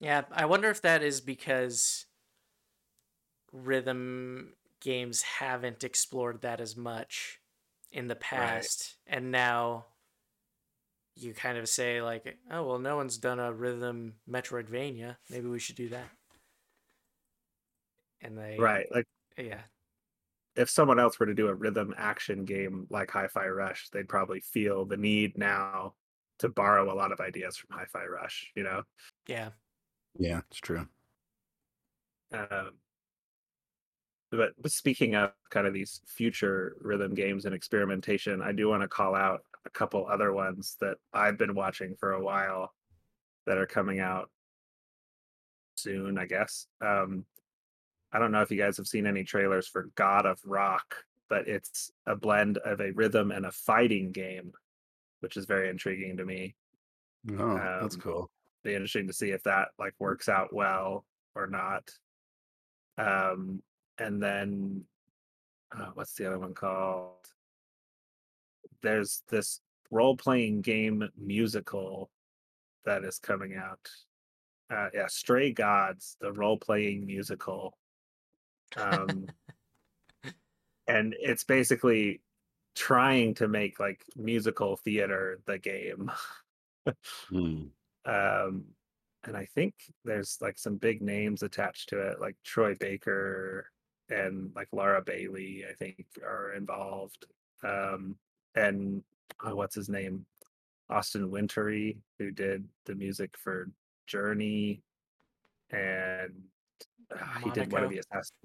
Yeah, I wonder if that is because rhythm games haven't explored that as much in the past, and now you kind of say like, "Oh well, no one's done a rhythm Metroidvania. Maybe we should do that." And they Right. Like yeah, if someone else were to do a rhythm action game like Hi-Fi Rush, they'd probably feel the need now to borrow a lot of ideas from Hi-Fi Rush, you know? yeah, Yeah, it's true. Um, but, but speaking of kind of these future rhythm games and experimentation, I do want to call out a couple other ones that I've been watching for a while that are coming out soon, I guess. Um, I don't know if you guys have seen any trailers for God of Rock, but it's a blend of a rhythm and a fighting game, which is very intriguing to me. Oh, that's Um, cool. Be interesting to see if that like works out well or not. Um, and then uh, what's the other one called? There's this role playing game musical that is coming out. Uh, yeah, Stray Gods, the role playing musical. Um, and it's basically trying to make like musical theater the game. Hmm. [LAUGHS] um, and I think there's like some big names attached to it, like Troy Baker and like Laura Bailey. I think are involved. Um, and oh, what's his name? Austin Wintory, who did the music for Journey, and uh, he did one of Monaco. the Assassin.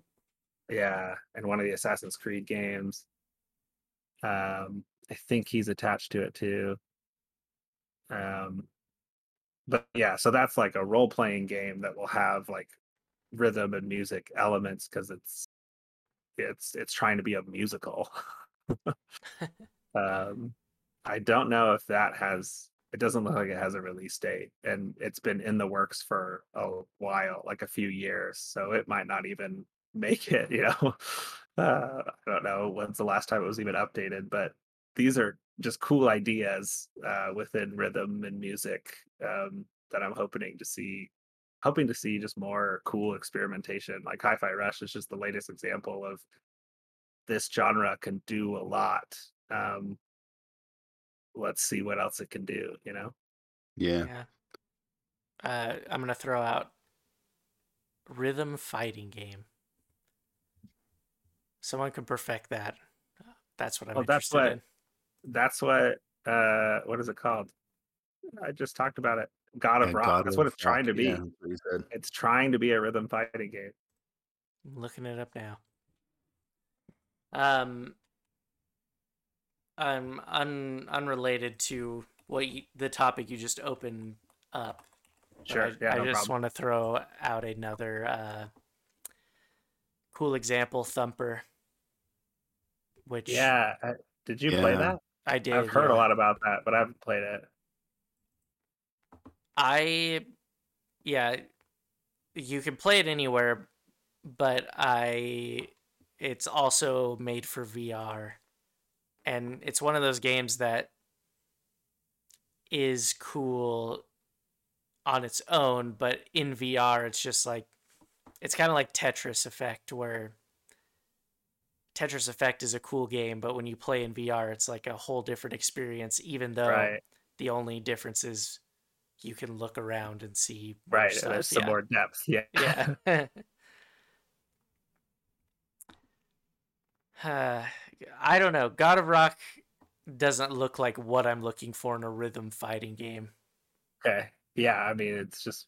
Yeah, and one of the Assassin's Creed games. Um, I think he's attached to it too. Um, but yeah, so that's like a role playing game that will have like rhythm and music elements because it's it's it's trying to be a musical. [LAUGHS] um, I don't know if that has. It doesn't look like it has a release date, and it's been in the works for a while, like a few years. So it might not even make it. You know, [LAUGHS] uh, I don't know when's the last time it was even updated, but these are just cool ideas uh, within rhythm and music um, that I'm hoping to see. Hoping to see just more cool experimentation. Like Hi-Fi Rush is just the latest example of this genre can do a lot. Um, let's see what else it can do. You know? Yeah. yeah. Uh, I'm gonna throw out rhythm fighting game. Someone can perfect that. That's what I'm Well, that's what- in. That's what. Uh, what is it called? I just talked about it. God of Yeah, Rock. God that's of what it's trying to be. yeah, that's what you said. It's trying to be a rhythm fighting game. I'm looking it up now. Um, I'm un unrelated to what you, the topic you just opened up. but Sure. I, yeah. I no just problem. want to throw out another uh, cool example, Thumper. Which Yeah. I, did you play that? I did. I've heard yeah. a lot about that, but I haven't played it. I, yeah, you can play it anywhere, but I, it's also made for VR, and it's one of those games that is cool on its own, but in VR, it's just like, it's kind of like Tetris Effect, where Tetris Effect is a cool game, but when you play in VR, it's like a whole different experience, even though Right. the only difference is you can look around and see Right. stuff. There's some yeah. more depth. Yeah. yeah. Uh, [LAUGHS] [SIGHS] I don't know. God of Rock doesn't look like what I'm looking for in a rhythm fighting game. okay. Yeah. I mean, it's just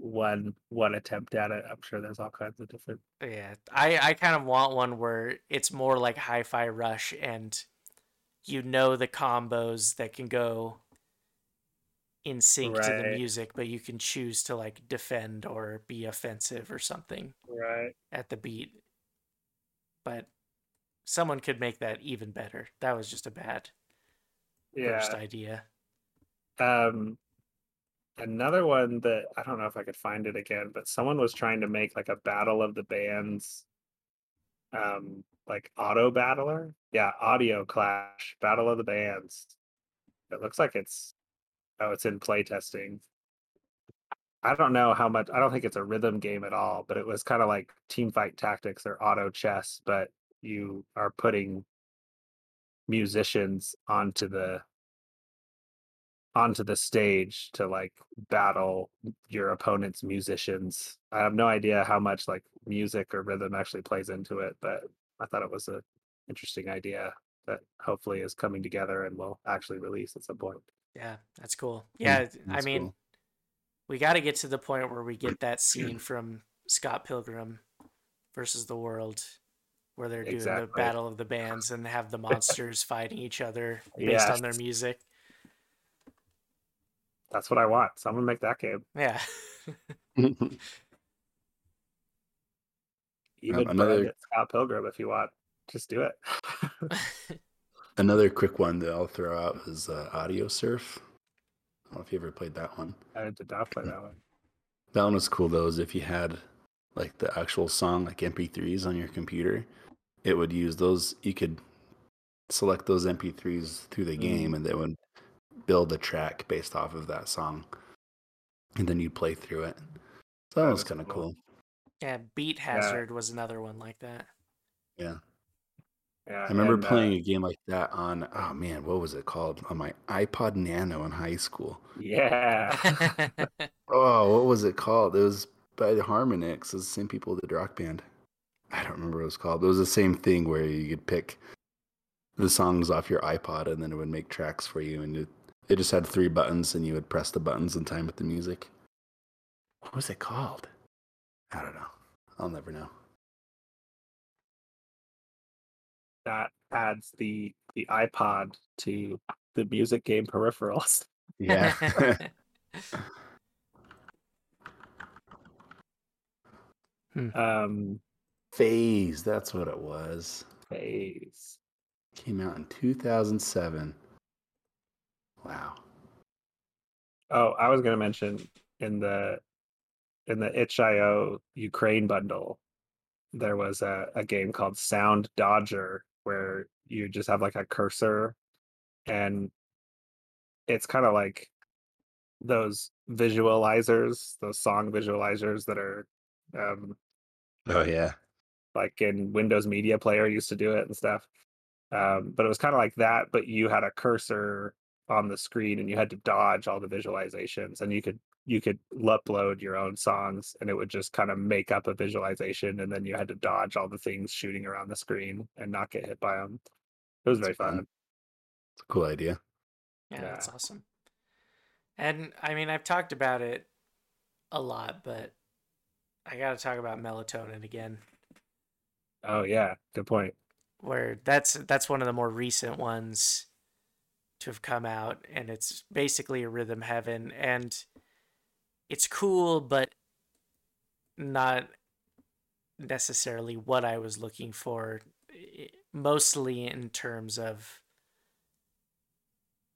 one one attempt at it. I'm sure there's all kinds of different. Yeah, I I kind of want one where it's more like Hi-Fi Rush and you know the combos that can go in sync to the music, but you can choose to like defend or be offensive or something Right. at the beat. But someone could make that even better. That was just a bad first idea. Um, another one that I don't know if I could find it again, but someone was trying to make like a battle of the bands, um, like auto battler. Yeah, audio clash, battle of the bands. It looks like it's oh, it's in playtesting. I don't know how much. I don't think it's a rhythm game at all, but it was kind of like team fight tactics or auto chess, but you are putting musicians onto the onto the stage to like battle your opponent's musicians. I have no idea how much like music or rhythm actually plays into it, but I thought it was a interesting idea that hopefully is coming together and will actually release at some point. Yeah, that's cool. Mm, yeah, I that's mean, cool. we got to get to the point where we get [CLEARS THROAT] that scene from Scott Pilgrim versus the World, where they're doing the battle of the bands and have the monsters fighting each other based on their music. That's what I want. Someone make that game. Yeah, [LAUGHS] Even another- another Scott Pilgrim if you want. Just do it. [LAUGHS] Another quick one that I'll throw out is uh, Audiosurf. I don't know if you ever played that one. I did not play that one. That one was cool though. Is if you had like the actual song, like MP3s on your computer, it would use those. You could select those MP3s through the game, and they would build a track based off of that song, and then you'd play through it. So that That was is kind of cool. cool. yeah. Beat Hazard was another one like that. Yeah, Yeah. I remember and, uh, playing a game like that on. Oh man, what was it called? On my iPod Nano in high school. yeah. [LAUGHS] Oh, what was it called? It was by the Harmonix. It was the same people that did Rock Band. I don't remember what it was called. It was the same thing where you could pick the songs off your iPod and then it would make tracks for you. And it, it just had three buttons and you would press the buttons in time with the music. What was it called? I don't know. I'll never know. that adds the the iPod to the music game peripherals. [LAUGHS] Yeah. [LAUGHS] Um Phase. That's what it was. phase. Came out in 2007. Wow. Oh, I was gonna mention in the in the itch.io Ukraine bundle, there was a, a game called Soundodger where you just have like a cursor and it's kind of like those visualizers, those song visualizers that are um Oh, yeah. like in Windows Media Player used to do it and stuff. Um, but it was kind of like that, but you had a cursor on the screen and you had to dodge all the visualizations and you could you could upload your own songs and it would just kind of make up a visualization and then you had to dodge all the things shooting around the screen and not get hit by them. It was very fun. fun. It's a cool idea. Yeah, Yeah. that's awesome. And I mean, I've talked about it a lot, but I got to talk about melatonin again, Oh yeah, good point. where that's that's one of the more recent ones to have come out, and it's basically a rhythm heaven, and it's cool, but not necessarily what I was looking for. Mostly in terms of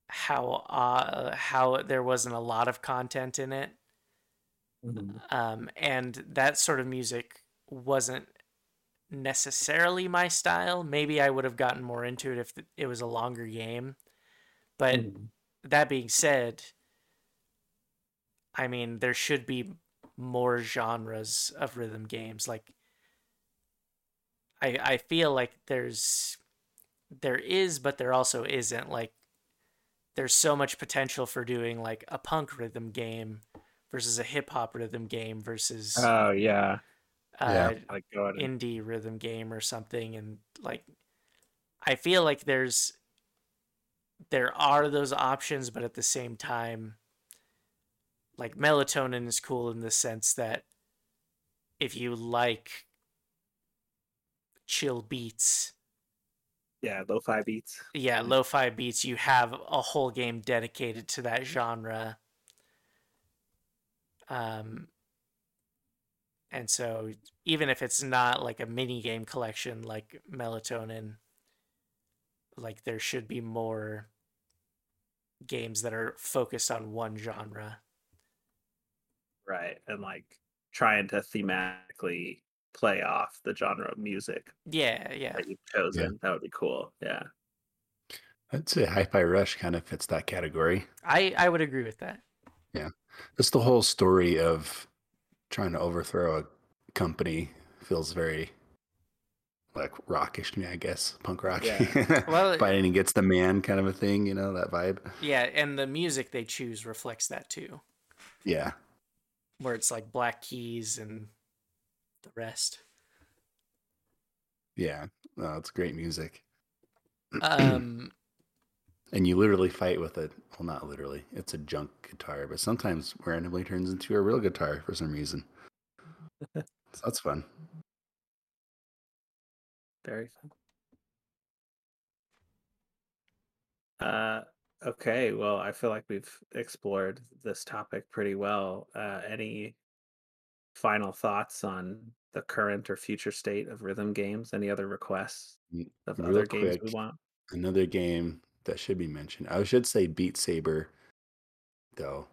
how uh, how there wasn't a lot of content in it. um, and that sort of music wasn't necessarily my style. Maybe I would have gotten more into it if it was a longer game. But Mhm. that being said, I mean, there should be more genres of rhythm games. Like, I I feel like there's there is, but there also isn't. Like, there's so much potential for doing like a punk rhythm game versus a hip hop rhythm game versus Oh yeah, uh, yeah. like indie rhythm game or something and like i feel like there's there are those options but at the same time like melatonin is cool in the sense that if you like chill beats Yeah, lo-fi beats. yeah, lo-fi beats, you have a whole game dedicated to that genre. Um and so even if it's not like a mini game collection like melatonin like there should be more games that are focused on one genre. Right. And like trying to thematically play off the genre of music Yeah, yeah. that you've chosen. That would be cool. Yeah. I'd say Hi-Fi Rush kind of fits that category. I I would agree with that. Yeah, just the whole story of trying to overthrow a company feels very like rockish to me, I guess. Punk rock. Yeah. [LAUGHS] Well, fighting against the man kind of a thing, you know, that vibe. Yeah, and the music they choose reflects that too. Yeah. Where it's like Black Keys and the rest. Yeah. No, it's great music. Um [CLEARS THROAT] And you literally fight with it. Well, not literally. It's a junk guitar, but sometimes randomly turns into a real guitar for some reason. [LAUGHS] so that's fun. Very fun. Uh, okay. Well, I feel like we've explored this topic pretty well. Uh, any final thoughts on the current or future state of rhythm games? Any other requests Mm, of real other games we want? Another game that should be mentioned. I should say Beat Saber, though.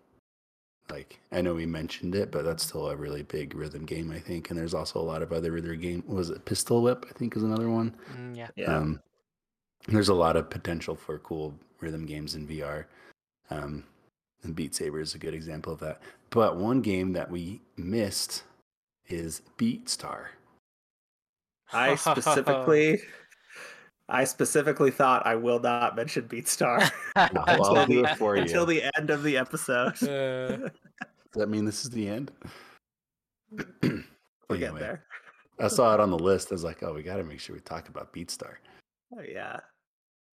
Like I know we mentioned it, but that's still a really big rhythm game, I think. And there's also a lot of other rhythm game. Was it Pistol Whip? I think is another one. mm, yeah. Yeah. Um, there's a lot of potential for cool rhythm games in VR. Um, and Beat Saber is a good example of that. But one game that we missed is BeatStar. I specifically, [LAUGHS] I specifically thought I will not mention BeatStar [LAUGHS] [LAUGHS] Well, I'll do you. until the end of the episode. Uh, [LAUGHS] Does that mean this is the end? We'll get there. I saw it on the list. I was like, oh, we got to make sure we talk about BeatStar. Oh, yeah.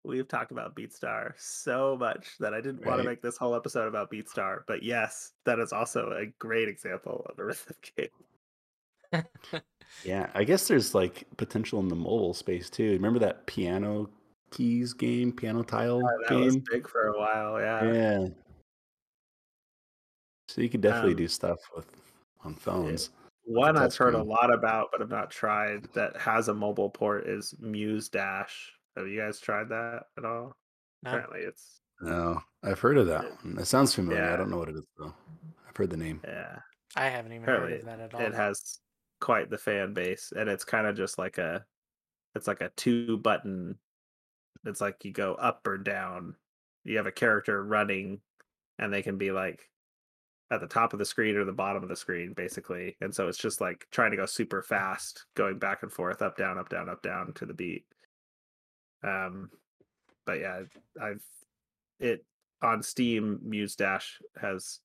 We've talked about BeatStar so much that I didn't want to make this whole episode about BeatStar. But yes, that is also a great example of a rhythm game. Yeah, I guess there's like potential in the mobile space too. Remember that piano keys game, piano tile That was game? big for a while. Yeah. Yeah. So you could definitely Um, do stuff with on phones. One I've heard a touchscreen. lot about, but I've not tried that has a mobile port is Muse Dash. Have you guys tried that at all? no. Apparently it's No, I've heard of that one. It sounds familiar. I Yeah. don't know what it is though. I've heard the name. yeah. I haven't even heard Apparently of that at all. it has quite the fan base and it's kind of just like a it's like a two button it's like you go up or down. You have a character running and they can be like at the top of the screen or the bottom of the screen basically and so it's just like trying to go super fast going back and forth up down up down up down to the beat. Um but yeah i've it on steam muse dash has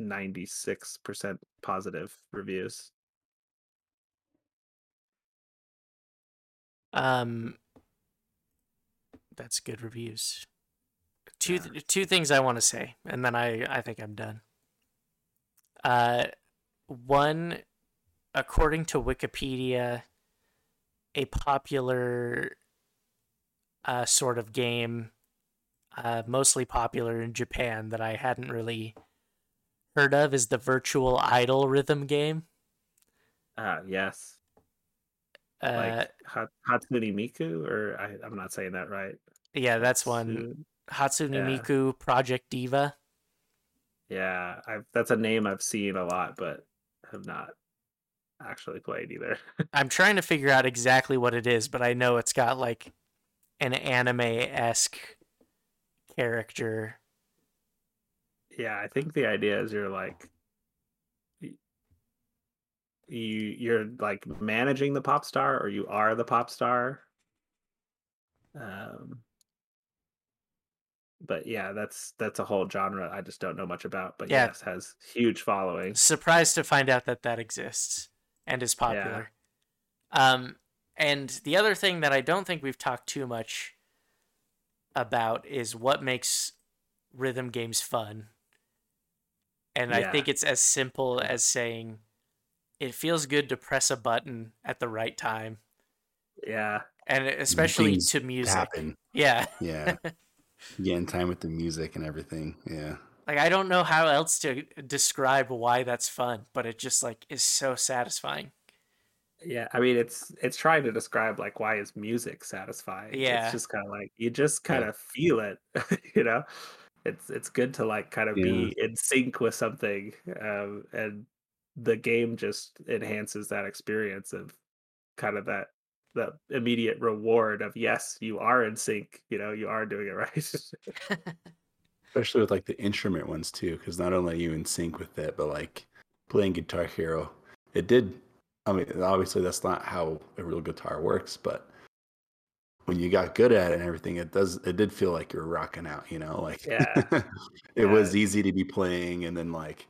96% positive reviews Um, that's good reviews. Two th- two things I want to say, and then I I think I'm done. Uh, one, according to Wikipedia, a popular uh sort of game, uh, mostly popular in Japan that I hadn't really heard of is the Virtual Idol rhythm game. Ah, yes. Uh, like Ha- Hatsune Miku, or I, I'm not saying that right. yeah, that's one. Hatsu- Hatsune yeah. Miku Project Diva. Yeah, I've, that's a name I've seen a lot, but have not actually played either. [LAUGHS] I'm trying to figure out exactly what it is, but I know it's got like an anime esque character. yeah, I think the idea is you're like you you're like managing the pop star, or you are the pop star. Um, but yeah, that's that's a whole genre I just don't know much about. But Yeah. yes, has huge following. Surprised to find out that that exists and is popular. Um, and the other thing that I don't think we've talked too much about is what makes rhythm games fun. And I think it's as simple as saying it feels good to press a button at the right time. Yeah, and especially Things to music. Happen. Yeah. Yeah. [LAUGHS] Get in time with the music and everything. Yeah. Like I don't know how else to describe why that's fun, but it just like is so satisfying. Yeah, I mean it's it's trying to describe like why is music satisfying. Yeah. It's just kind of like you just kind Yeah. of feel it, [LAUGHS] you know. It's it's good to like kind of be in sync with something, um, and the game just enhances that experience of kind of that that immediate reward of yes, you are in sync. You know, you are doing it [LAUGHS] right. [LAUGHS] Especially with like the instrument ones too, because not only are you in sync with it, but like playing Guitar Hero, it did. I mean, obviously that's not how a real guitar works, but when you got good at it and everything, it does. It did feel like you're rocking out, you know. Like Yeah. [LAUGHS] it was easy to be playing, and then like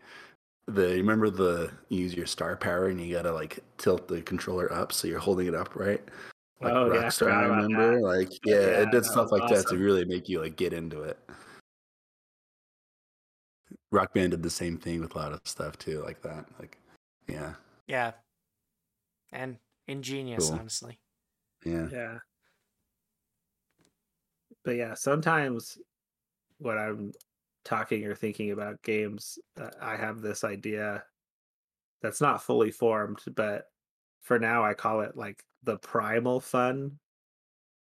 the you remember the you use your star power and you gotta like tilt the controller up so you're holding it up right. Like Oh, yeah, I Rockstar, I remember. that. Like yeah, Yeah, it did stuff was like that to really make you like get into it. Rock Band did the same thing with a lot of stuff too, like that. Like, yeah, yeah. And ingenious, Cool. honestly. yeah, Yeah. But yeah, sometimes what I'm talking or thinking about games, uh, I have this idea that's not fully formed, but for now I call it like the primal fun,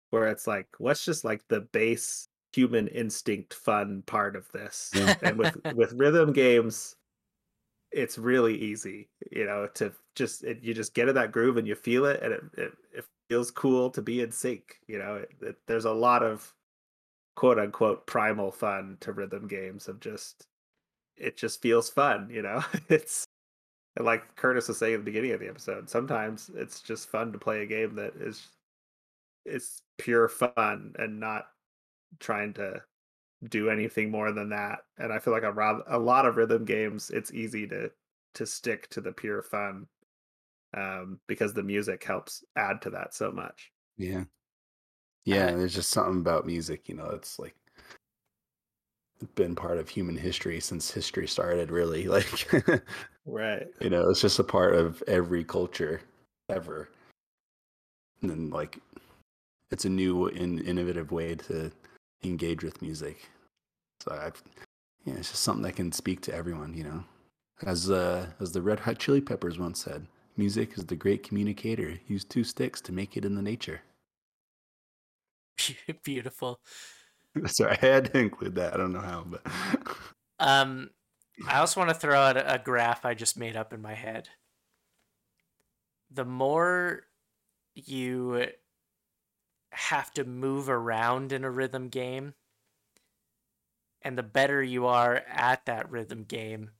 where it's like, what's just like the base human instinct fun part of this? Yeah. and with with rhythm games, it's really easy, you know, to just it, you just get in that groove and you feel it, and it it, it feels cool to be in sync. You know, it, it, there's a lot of quote unquote primal fun to rhythm games of just it just feels fun. You know, [LAUGHS] it's and like Curtis was saying at the beginning of the episode, sometimes it's just fun to play a game that is it's pure fun and not trying to do anything more than that. And I feel like a, a lot of rhythm games, it's easy to to stick to the pure fun um, because the music helps add to that so much. yeah, yeah. [LAUGHS] There's just something about music, you know. It's like been part of human history since history started. Really, [LAUGHS] like Right. you know, it's just a part of every culture ever. And then like, it's a new and innovative way to engage with music. So I've, yeah, it's just something that can speak to everyone, you know. As uh, as the Red Hot Chili Peppers once said, music is the great communicator. Use two sticks to make it in the nature. [LAUGHS] Beautiful. Sorry, I had to include that. I don't know how, but Um, I also want to throw out a, a graph I just made up in my head. The more you have to move around in a rhythm game, and the better you are at that rhythm game,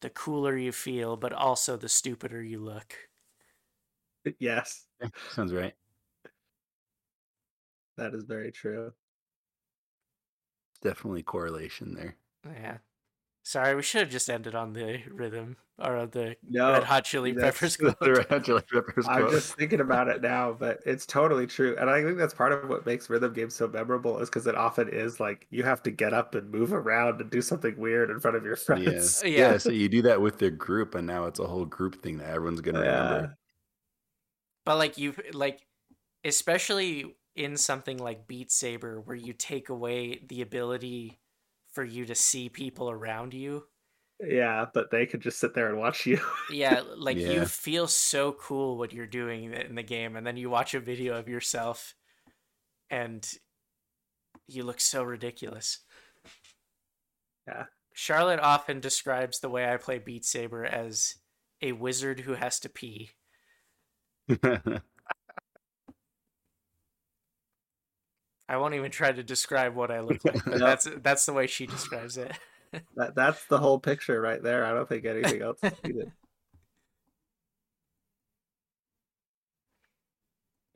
the cooler you feel, but also the stupider you look. Yes, sounds right. That is very true. Definitely correlation there. Yeah. Sorry, we should have just ended on the rhythm or the No, Red Hot Chili that's- Peppers [LAUGHS] The. Red Hot Chili Peppers I'm quote. just thinking about it now, but it's totally true. And I think that's part of what makes rhythm games so memorable is because it often is like you have to get up and move around and do something weird in front of your friends. Yeah. Yeah. yeah. So you do that with the group, and now it's a whole group thing that everyone's gonna remember. But like you've like especially in something like Beat Saber where you take away the ability for you to see people around you. Yeah, but they could just sit there and watch you. [LAUGHS] Yeah, like you feel so cool what you're doing in the game and then you watch a video of yourself and you look so ridiculous. Yeah. Charlotte often describes the way I play Beat Saber as a wizard who has to pee. [LAUGHS] I won't even try to describe what I look like, but [LAUGHS] No. that's that's the way she describes it. [LAUGHS] that that's the whole picture right there. I don't think anything else is needed. [LAUGHS]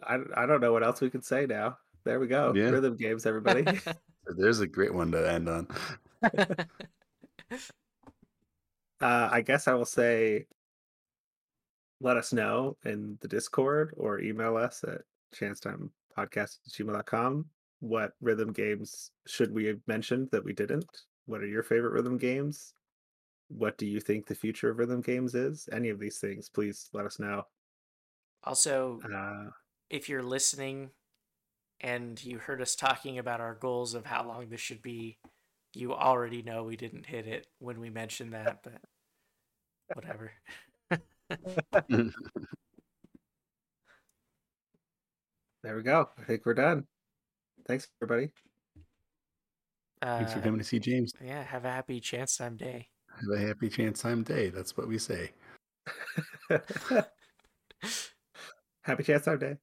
I I don't know what else we could say now. There we go. Yeah. Rhythm games, everybody. There's a great one to end on. uh, I guess I will say let us know in the Discord or email us at chancetimepodcast@gmail.com. What rhythm games should we have mentioned that we didn't? What are your favorite rhythm games? What do you think the future of rhythm games is? Any of these things, please let us know. also, Uh, if you're listening and you heard us talking about our goals of how long this should be, you already know we didn't hit it when we mentioned that, but whatever. [LAUGHS] [LAUGHS] There we go. I think we're done. Thanks, everybody. Thanks for Uh, coming to see James. yeah, have a happy chance time day. Have a happy chance time day. That's what we say. [LAUGHS] [LAUGHS] Happy Chance Time Day.